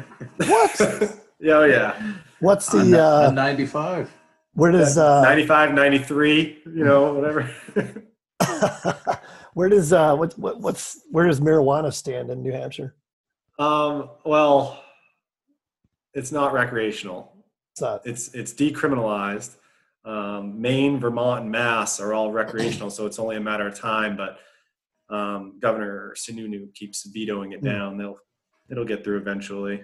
C: What?
E: yeah, oh yeah.
C: What's the
D: on
C: uh,
D: 95.
C: where does uh,
E: 95, 93, you know, whatever.
C: where does uh what, what what's where does marijuana stand in New Hampshire?
E: um, well, it's not recreational.
C: It's not.
E: It's it's decriminalized. Um, Maine, Vermont, and Mass are all recreational, so it's only a matter of time. But um, Governor Sununu keeps vetoing it
C: Hmm.
E: down. They'll it'll get through eventually.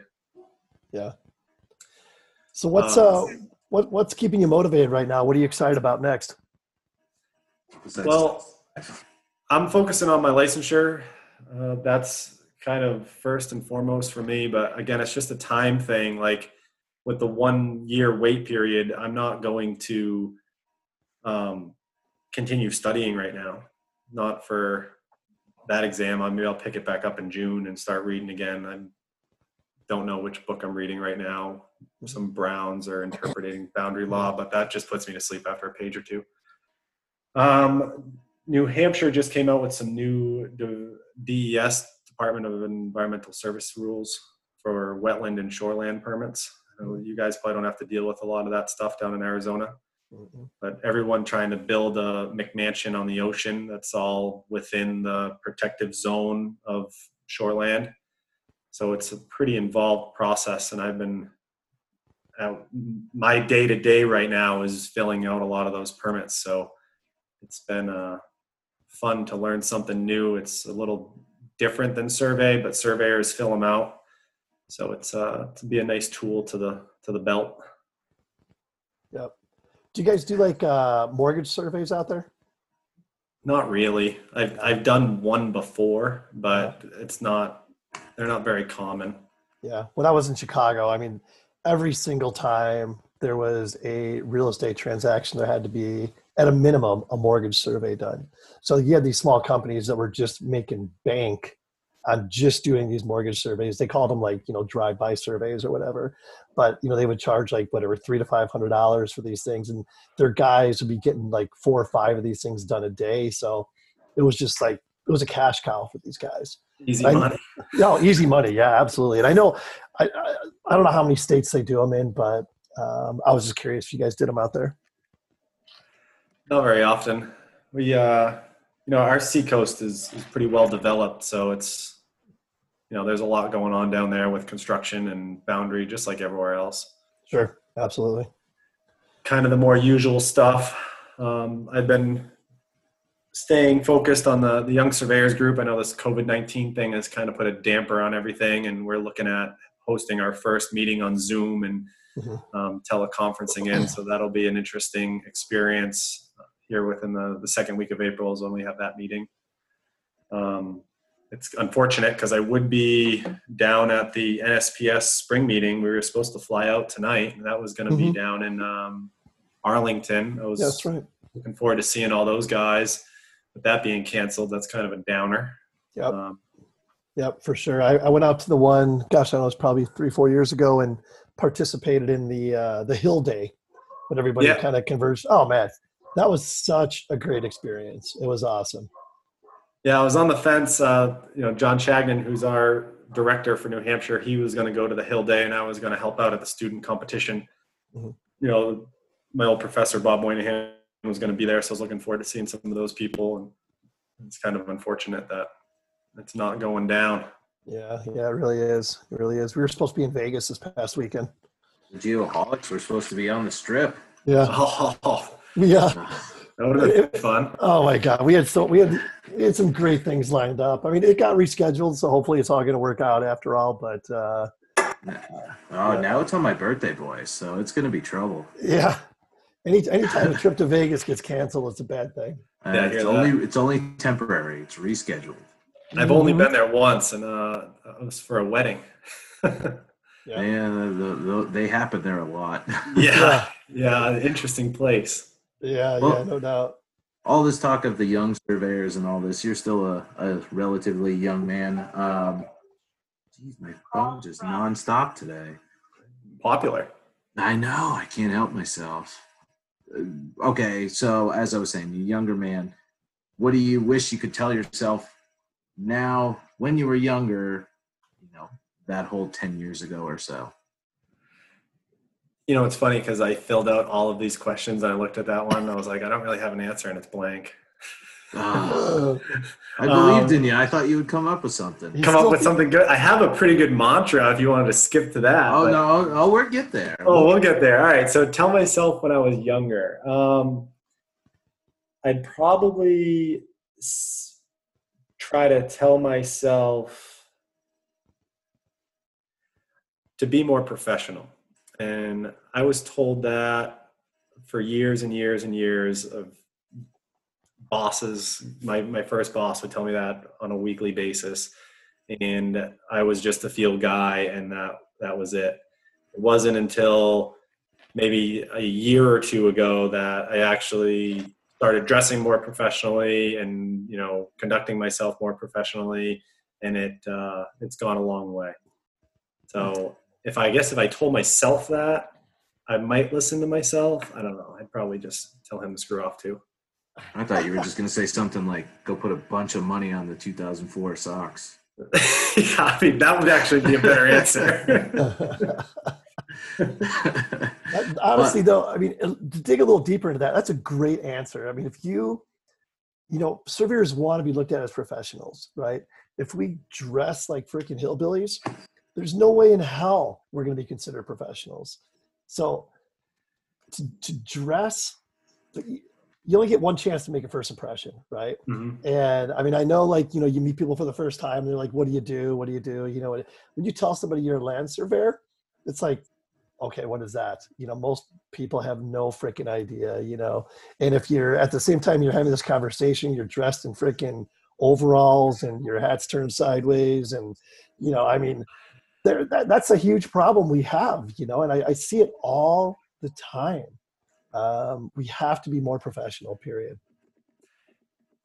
C: So what's uh
E: Um,
C: what what's keeping you motivated right now? What are you excited about next?
E: Well, I'm focusing on my licensure. Uh, that's kind of first and foremost for me. But again, it's just a time thing. Like with the one year wait period, I'm not going to um, continue studying right now. Not for that exam. I maybe I'll pick it back up in June and start reading again. I don't know which book I'm reading right now. Mm-hmm. Some Browns are interpreting boundary law, but that just puts me to sleep after a page or two. Um, New Hampshire just came out with some new DES Department of Environmental Service rules for wetland and shoreland permits. Know mm-hmm. you guys probably don't have to deal with a lot of that stuff down in Arizona, mm-hmm. but everyone trying to build a McMansion on the ocean that's all within the protective zone of shoreland. So it's a pretty involved process, and I've been uh, my day to day right now is filling out a lot of those permits. So it's been uh, fun to learn something new. It's a little different than survey, but surveyors fill them out. So it's uh, to be a nice tool to the to the belt.
C: Yep. Do you guys do like uh mortgage surveys out there?
E: Not really. I've I've done one before, but it's not. They're not very common.
C: Yeah. When I was in Chicago, I mean, every single time there was a real estate transaction, there had to be, at a minimum, a mortgage survey done. So you had these small companies that were just making bank on just doing these mortgage surveys. They called them like, you know, drive-by surveys or whatever. But, you know, they would charge like whatever, three to five hundred dollars for these things. And their guys would be getting like four or five of these things done a day. So it was just like it was a cash cow for these guys.
E: Easy
C: I-
E: money.
C: No, easy money. Yeah, absolutely. And I know, I, I, I don't know how many states they do them in, but um, I was just curious if you guys did them out there.
E: Not very often. We, uh, you know, our seacoast is, is pretty well developed, so it's, you know, there's a lot going on down there with construction and boundary, just like everywhere else.
C: Sure, absolutely.
E: Kind of the more usual stuff. Um, I've been staying focused on the the young surveyors group. I know this COVID nineteen thing has kind of put a damper on everything, and we're looking at hosting our first meeting on Zoom and
C: Mhm.
E: um, teleconferencing in. So that'll be an interesting experience here within the, the second week of April is when we have that meeting. Um, it's unfortunate because I would be down at the NSPS spring meeting. We were supposed to fly out tonight, and that was going to be
C: Mhm.
E: down in um, Arlington. I was
C: Yeah, that's right.
E: looking forward to seeing all those guys. With that being canceled, that's kind of a downer.
C: Yep.
E: Um,
C: Yep, for sure. I, I went out to the one, gosh, I don't know, it was probably three, four years ago and participated in the uh, the Hill Day when everybody
E: Yeah.
C: kind of converged. Oh, man, that was such a great experience. It was awesome.
E: yeah, I was on the fence. Uh, you know, John Chagnon, who's our director for New Hampshire. He was going to go to the Hill Day, and I was going to help out at the student competition.
C: Mhm.
E: You know, my old professor Bob Moynihan was going to be there, so I was looking forward to seeing some of those people. And it's kind of unfortunate that it's not going down.
C: Yeah, yeah, it really is. It really is. We were supposed to be in Vegas this past weekend.
D: The Geoholics were supposed to be on the strip.
C: Yeah,
E: Oh,
C: yeah.
E: that would have been fun.
C: Oh my God, we had so we had we had some great things lined up. I mean, it got rescheduled, so hopefully it's all going to work out after all. But uh,
D: Oh, now it's on my birthday, boys. So it's going to be trouble.
C: yeah, any anytime a trip to Vegas gets canceled, it's a bad thing.
D: Uh,
E: Yeah,
D: it's
E: hear
D: only it's only temporary. It's rescheduled.
E: I've only been there once, and uh, it was for a wedding.
C: Yeah.
D: Yeah, the, the, they happen there a lot.
E: yeah, yeah, interesting place.
C: Yeah, yeah, no doubt.
D: all this talk of the young surveyors and all this, you're still a, a relatively young man. Um, geez, my phone just nonstop today.
E: Popular.
D: I know. I can't help myself. Okay, so as I was saying, you younger man, what do you wish you could tell yourself now when you were younger? You know, that whole ten years ago or so.
E: You know, it's funny because I filled out all of these questions and I looked at that one and I was like, I don't really have an answer and it's blank.
D: I believed
E: Um,
D: in you. I thought you would come up with something.
E: Come up with something good. I have a pretty good mantra if you wanted to skip to that.
D: Oh
E: but-
D: no! Oh, we'll get there.
E: Oh, we'll get there. All right. So tell myself when I was younger. Um, I'd probably s- try to tell myself to be more professional. And I was told that for years and years and years of bosses. My, my first boss would tell me that on a weekly basis. And I was just a field guy, and that, that was it it wasn't until maybe a year or two ago that I actually started dressing more professionally and you know conducting myself more professionally, and it uh, it's gone a long way. So if I guess if I told myself that, I might listen to myself. I don't know. I'd probably just tell him to screw off too.
D: I thought you were just going to say something like, "Go put a bunch of money on the 2004 Sox."
E: yeah, I mean that would actually be a better answer.
C: That- honestly though i mean uh, to dig a little deeper into that that's a great answer i mean if you you know surveyors want to be looked at as professionals right if we dress like freaking hillbillies there's no way in hell we're going to be considered professionals so to, to dress you only get one chance to make a first impression right
E: Mhm.
C: and I mean, I know like, you know, you meet people for the first time, and they're like, what do you do? What do you do? You know, when you tell somebody you're a land surveyor, it's like, okay, what is that? You know, most people have no freaking idea, you know. And if you're at the same time you're having this conversation, you're dressed in freaking overalls and your hat's turned sideways. And, you know, I mean, there, that, that's a huge problem we have, you know, and I, I see it all the time. Um, we have to be more professional, period.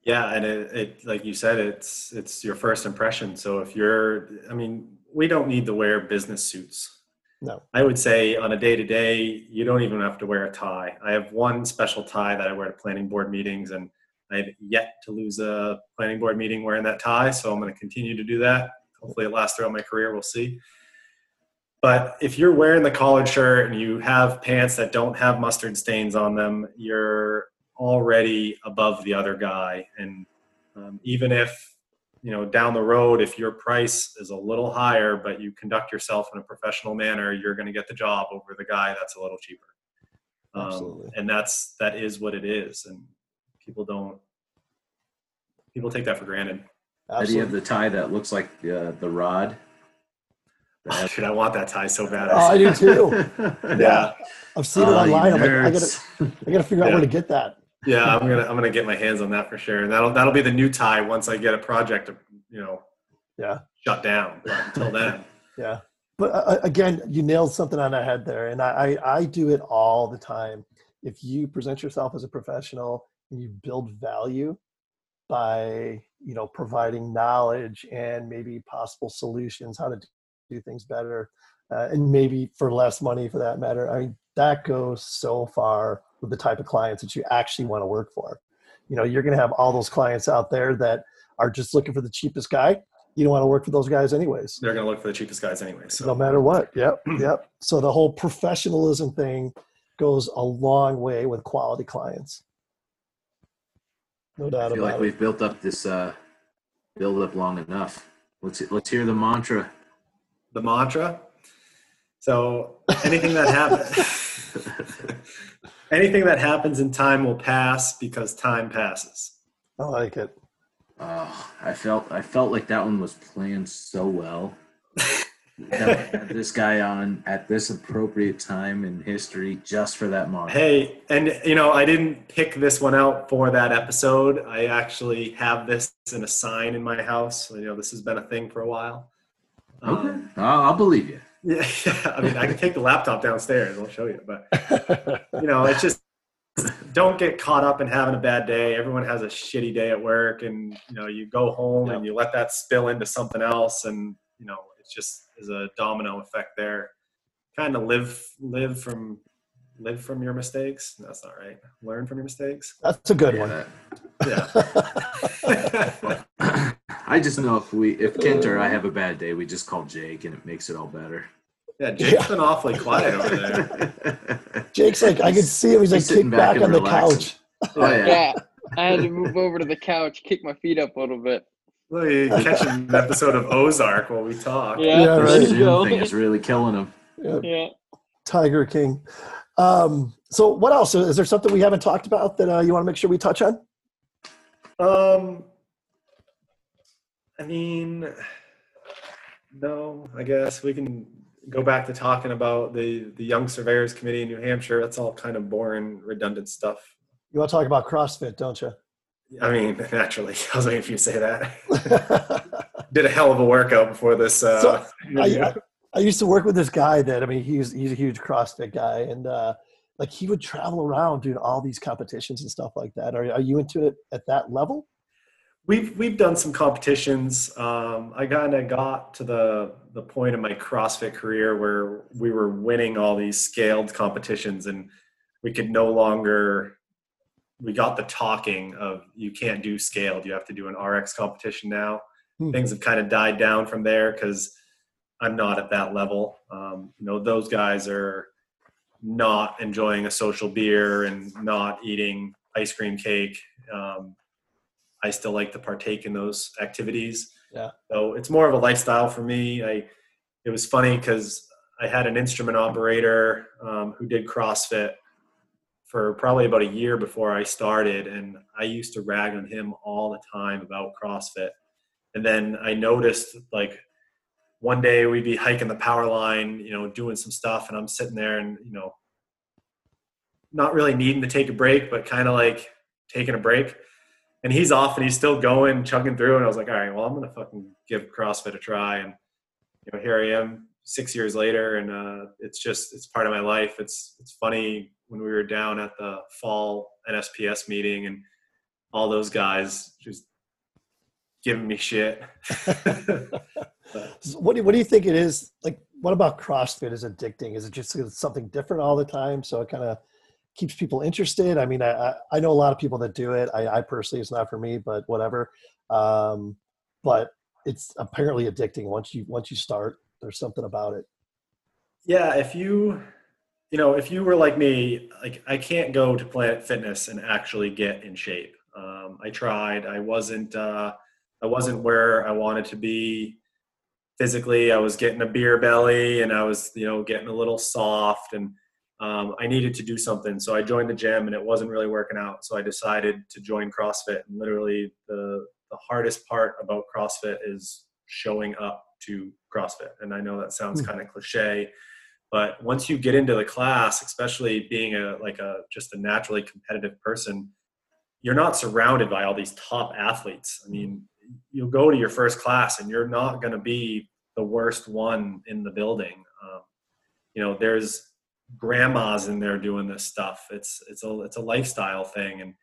E: Yeah, and it, it like you said, it's it's your first impression. So if you're, I mean, we don't need to wear business suits.
C: No.
E: I would say on a day to day, you don't even have to wear a tie. I have one special tie that I wear to planning board meetings, and I've yet to lose a planning board meeting wearing that tie. So I'm going to continue to do that. Hopefully, it lasts throughout my career. We'll see. But if you're wearing the collared shirt and you have pants that don't have mustard stains on them, you're already above the other guy. And um, even if, you know, down the road, if your price is a little higher, but you conduct yourself in a professional manner, you're going to get the job over the guy that's a little cheaper. Um,
C: Absolutely.
E: and that's, that is what it is. And people don't, people take that for granted.
D: How do you have the tie that looks like uh, the rod?
E: Oh, shoot, I want that tie so bad.
C: Oh, I do too.
E: yeah.
C: I've seen it
D: you
C: online. I'm like, I gotta. I gotta figure out where to get that.
E: Yeah, I'm gonna I'm gonna get my hands on that for sure, and that'll that'll be the new tie once I get a project, you know,
C: Yeah.
E: shut down. But until then,
C: Yeah. But uh, again, you nailed something on the head there. And I, I, I do it all the time. If you present yourself as a professional and you build value by, you know, providing knowledge and maybe possible solutions, how to do things better, uh, and maybe for less money for that matter, I mean, that goes so far with the type of clients that you actually want to work for. You know, you're going to have all those clients out there that are just looking for the cheapest guy. you don't want to work for those guys anyways.
E: They're going to look for the cheapest guys anyways. So
C: no matter what. Yep, yep. So the whole professionalism thing goes a long way with quality clients. No doubt
D: I
C: doubt
D: feel like
C: it.
D: we've built up this uh, build up long enough. Let's let's hear the mantra.
E: The mantra. So anything that happens, anything that happens in time will pass because time passes.
C: I like it.
D: Oh, I felt I felt like that one was planned so well. That we had this guy on at this appropriate time in history just for that mantra.
E: Hey, and you know, I didn't pick this one out for that episode. I actually have this in a sign in my house. You know, this has been a thing for a while.
D: Okay,
E: Um,
D: I'll, I'll believe you.
E: yeah, I mean, I can take the laptop downstairs. I'll show you, but you know, it's just don't get caught up in having a bad day. Everyone has a shitty day at work, and you know, you go home and you let that spill into something else, and you know, it's just is a domino effect there. Kind of live live from live from your mistakes. That's not right. Learn from your mistakes.
C: That's a good
D: Yeah,
C: one.
E: Yeah.
D: that- I just know if we if Kent or I have a bad day, we just call Jake and it makes it all better.
E: yeah. Jake's been awfully quiet over there.
C: Jake's like, I could see him. He's like
D: He's sitting
C: kicked
D: back
C: back
D: and
C: on the couch.
D: Oh yeah.
F: Yeah. I had to move over to the couch, kick my feet up a little bit.
E: Look, you catching an episode of Ozark while we talk.
F: Yeah,
C: Yeah,
F: there
C: right.
F: you
D: Zoom thing is really killing him.
C: Yeah,
F: Yeah.
C: Tiger King. Um, so what else? Is there something we haven't talked about that uh, you want to make sure we touch on?
E: Um, I mean, no. I guess we can go back to talking about the the Young Surveyors Committee in New Hampshire. That's all kind of boring, redundant stuff.
C: You want to talk about CrossFit, don't you?
E: I mean, naturally, I was waiting for you to say that. Did a hell of a workout before this. Uh,
C: So, I. I, used to work with this guy that I mean he's he's a huge CrossFit guy and uh, like he would travel around doing all these competitions and stuff like that. Are, are you into it at that level?
E: We've we've done some competitions. Um, I kind of got to the the point in my CrossFit career where we were winning all these scaled competitions, and we could no longer. We got the talking of you can't do scaled. You have to do an RX competition now.
C: Hmm.
E: Things have kind of died down from there because I'm not at that level. Um, you know, those guys are not enjoying a social beer and not eating ice cream cake. Um, I still like to partake in those activities.
C: Yeah.
E: So it's more of a lifestyle for me. I it was funny because I had an instrument operator um, who did CrossFit for probably about a year before I started, and I used to rag on him all the time about CrossFit. And then I noticed like one day we'd be hiking the power line, you know, doing some stuff, and I'm sitting there and you know, not really needing to take a break, but kind of like taking a break and he's off and he's still going, chugging through. And I was like, all right, well, I'm gonna fucking give CrossFit a try. And you know, here I am, six years later, and uh, it's just it's part of my life. It's it's funny when we were down at the fall NSPS meeting and all those guys just giving me shit.
C: So what do what do you think it is? Like, what about CrossFit is addicting? Is it just something different all the time? So it kind of keeps people interested. I mean, I, I, know a lot of people that do it. I, I personally, it's not for me, but whatever. Um, but it's apparently addicting once you once you start. There's something about it.
E: yeah, if you you know, if you were like me, like I can't go to Planet Fitness and actually get in shape. Um, I tried. I wasn't. Uh, I wasn't where I wanted to be physically. I was getting a beer belly, and I was, you know, getting a little soft, and um, I needed to do something. So I joined the gym, and it wasn't really working out. So I decided to join CrossFit. And literally, the the hardest part about CrossFit is showing up to CrossFit. And I know that sounds
C: Hmm.
E: kind of cliche, but once you get into the class, especially being a like a just a naturally competitive person, you're not surrounded by all these top athletes. I mean, you'll go to your first class and you're not going to be the worst one in the building. Um, you know, there's grandmas in there doing this stuff. It's it's a it's a lifestyle thing, and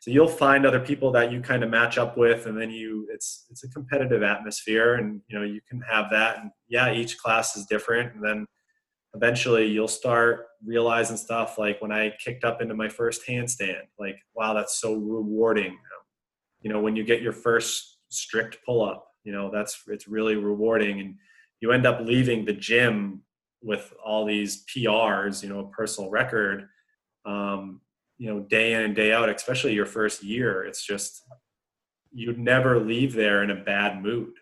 E: so you'll find other people that you kind of match up with, and then you it's it's a competitive atmosphere, and you know you can have that. And yeah, each class is different, and then eventually you'll start realizing stuff like when I kicked up into my first handstand, like wow, that's so rewarding. You know, when you get your first strict pull up, You know, that's it's really rewarding, and you end up leaving the gym with all these PRs, you know, a personal record, um, you know, day in and day out, especially your first year. It's just you'd never leave there in a bad mood.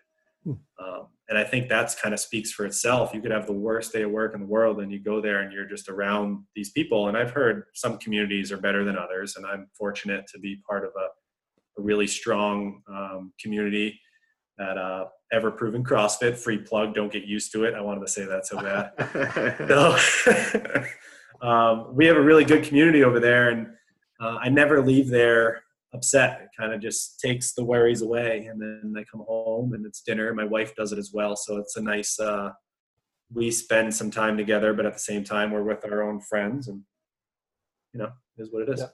C: Hmm.
E: Um, and I think that's kind of speaks for itself. You could have the worst day of work in the world, and you go there and you're just around these people. And I've heard some communities are better than others, and I'm fortunate to be part of a, a really strong um, community that uh, ever proven CrossFit free plug. Don't get used to it. I wanted to say that so bad. So um, we have a really good community over there, and uh, I never leave there upset. It kind of just takes the worries away, and then I come home and it's dinner. My wife does it as well, so it's a nice. Uh, we spend some time together, but at the same time, we're with our own friends, and you know, it is what it is.
C: Yeah.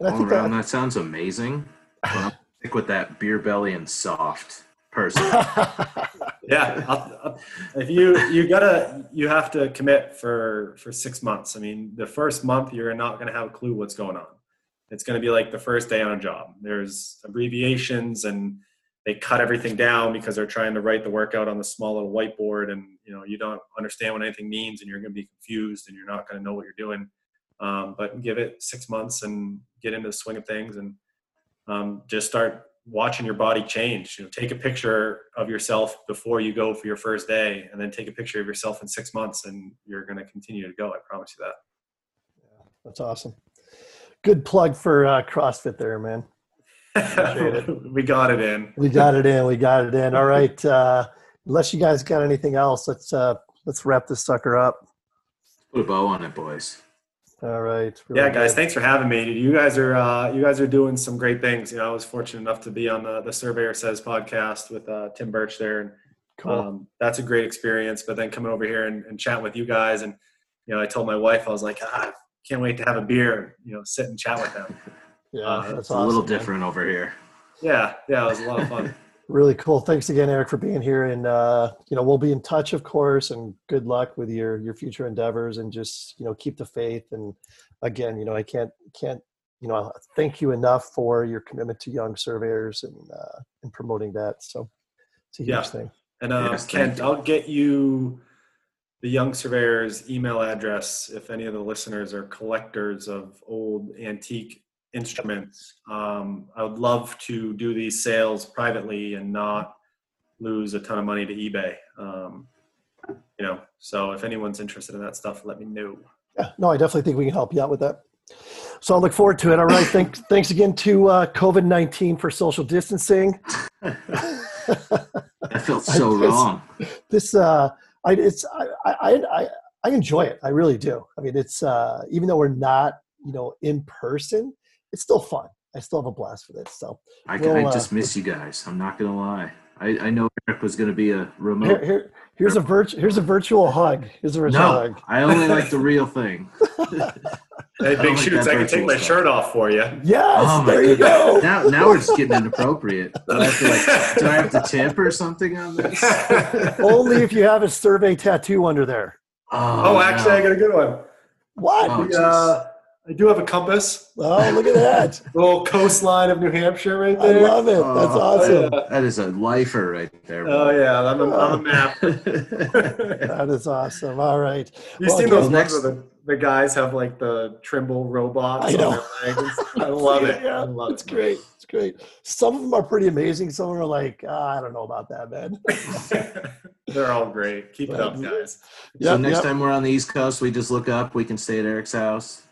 C: And I
D: All
C: think
D: around,
C: that,
D: that sounds amazing. But I'm stick with that beer belly and soft person.
E: yeah I'll, I'll- if you you gotta you have to commit for for six months. I mean the first month you're not gonna have a clue what's going on. It's gonna be like the first day on a job. There's abbreviations and they cut everything down because they're trying to write the workout on the small little whiteboard and you know you don't understand what anything means and you're gonna be confused and you're not gonna know what you're doing. Um, but give it six months and get into the swing of things and um, just start watching your body change. You know, take a picture of yourself before you go for your first day, and then take a picture of yourself in six months, and you're going to continue to go. I promise you that.
C: Yeah, That's awesome. Good plug for uh, CrossFit there, man.
E: We got it in.
C: We got it in. We got it in. All right. Uh, unless you guys got anything else, let's uh, let's wrap this sucker up.
D: Put a bow on it, boys.
C: All right. Really
E: Yeah, guys,
C: good.
E: thanks for having me. You guys are uh, you guys are doing some great things. You know, I was fortunate enough to be on the, the Surveyor Says podcast with uh, Tim Burch there, and
C: Cool.
E: um, that's a great experience. But then coming over here and, and chatting with you guys, and you know, I told my wife I was like, ah, can't wait to have a beer, you know, sit and chat with them.
C: yeah,
E: uh,
C: that's
D: It's a little
C: man.
D: different over here.
E: Yeah, yeah, it was a lot of fun.
C: Really cool. Thanks again, Eric, for being here. And uh, you know, we'll be in touch, of course. And good luck with your your future endeavors. And just you know, keep the faith. And again, you know, I can't can't you know thank you enough for your commitment to young surveyors and uh, and promoting that. So it's a huge
E: Yeah.
C: thing.
E: And uh,
D: Yes,
E: Kent,
D: you.
E: I'll get you the Young Surveyor's email address if any of the listeners are collectors of old antique instruments. Um, I would love to do these sales privately and not lose a ton of money to eBay. Um, you know, so if anyone's interested in that stuff, let me know.
C: Yeah, no, I definitely think we can help you out with that. So I look forward to it. All right, thanks. Thanks again to uh, COVID nineteen for social distancing.
D: That felt so
C: I just-
D: wrong.
C: this uh i it's I, I i i enjoy it i really do i mean it's uh even though we're not you know in person it's still fun i still have a blast with it so
D: I,
C: Well,
D: I
C: uh,
D: just miss you guys. I'm not gonna lie. I, I know Eric was gonna be a remote.
C: here here's a virtual here's a virtual hug here's a virtual
D: No,
C: hug
D: I only like the real thing.
E: Hey, Big
D: like
E: Shoots, I can take my
D: stuff.
E: shirt off for you.
C: yes
D: Oh
C: there you go
D: Now, now we're just getting inappropriate. Do I, have to like, do I have to tip or something on this?
C: only if you have a survey tattoo under there
E: Oh, actually, I got a good one.
C: what
D: Oh,
C: oh,
E: We, uh, I do have a compass, Oh,
C: look at that
E: little coastline of New Hampshire right there.
C: i
E: there.
C: love it that's
D: Oh,
C: awesome
E: yeah.
D: That is a lifer right there.
E: Oh yeah, I'm a, I'm a map.
C: that is awesome all right
E: You
C: Well,
E: seen
C: again-
E: those ones
D: next-
E: where the, the guys have like the Trimble robots
C: I
E: on
C: know.
E: their legs? I love it.
C: Yeah,
E: I love
C: it's
E: it.
C: great. It's great. Some of them are pretty amazing. Some are like, ah, I don't know about that, man.
E: They're all great. Keep it up, guys.
D: so next
C: yep.
D: time we're on the East Coast, we just look up. We can stay at Eric's house.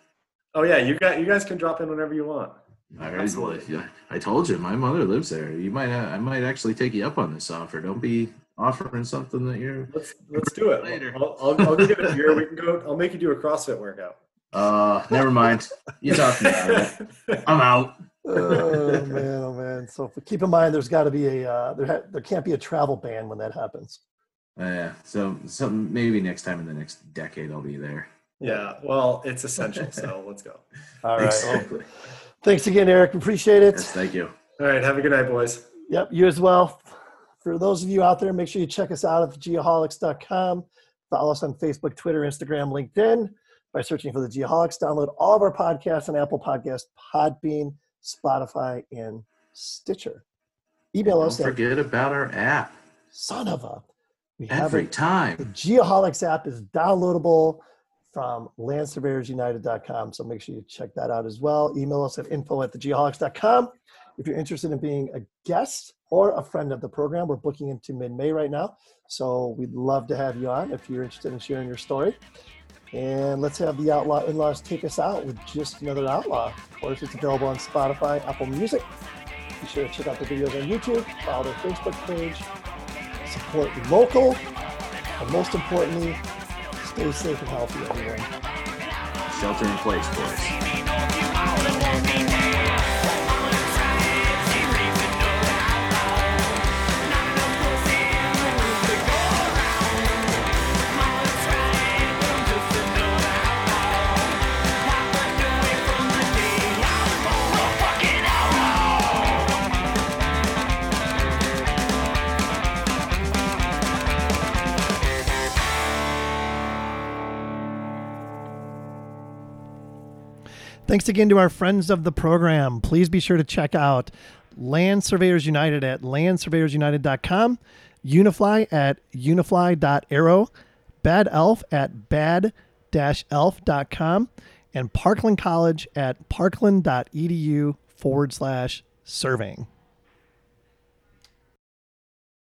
E: Oh yeah, you got you guys can drop in whenever you want.
D: All right,
E: Absolutely.
D: well, yeah, I told you, my mother lives there. You might, uh, I might actually take you up on this offer. Don't be offering something that you're.
E: Let's let's do it.
D: Later.
E: I'll, I'll, I'll go get a beer. We can go. I'll make you do a CrossFit workout.
D: Uh, never mind. You talked me out of it. I'm out.
C: oh man, oh man. So keep in mind, there's got to be a uh, there. Ha- there can't be a travel ban when that happens.
D: Uh, yeah. So, so maybe next time in the next decade, I'll be there.
E: Yeah. Well, it's essential. So let's go.
C: All right.
D: Thanks.
C: Well, thanks again, Eric. Appreciate it.
D: Yes, thank you.
E: All right. Have a good night, boys.
C: Yep, you as well. For those of you out there, make sure you check us out at geoholics.com. Follow us on Facebook, Twitter, Instagram, LinkedIn by searching for the Geoholics. Download all of our podcasts on Apple Podcast, Podbean, Spotify, and Stitcher. email
D: Don't
C: us at
D: forget about our app
C: son of a. We have
D: every
C: it. The. Geoholics app is downloadable from landsurveyorsunited.com. So make sure you check that out as well. Email us at info at thegeoholics.com. If you're interested in being a guest or a friend of the program, we're booking into mid May right now. So we'd love to have you on if you're interested in sharing your story. And let's have the Outlaw Inlaws take us out with just another outlaw. Of course, it's available on Spotify, Apple Music. Be sure to check out the videos on YouTube, follow their Facebook page, support local, and most importantly, stay safe and healthy, everyone.
D: Shelter in place, boys.
C: Thanks again to our friends of the program. Please be sure to check out Land Surveyors United at landsurveyorsunited.com, Unifli at unifli.aero, Bad Elf at bad-elf.com, and Parkland College at parkland.edu forward slash surveying.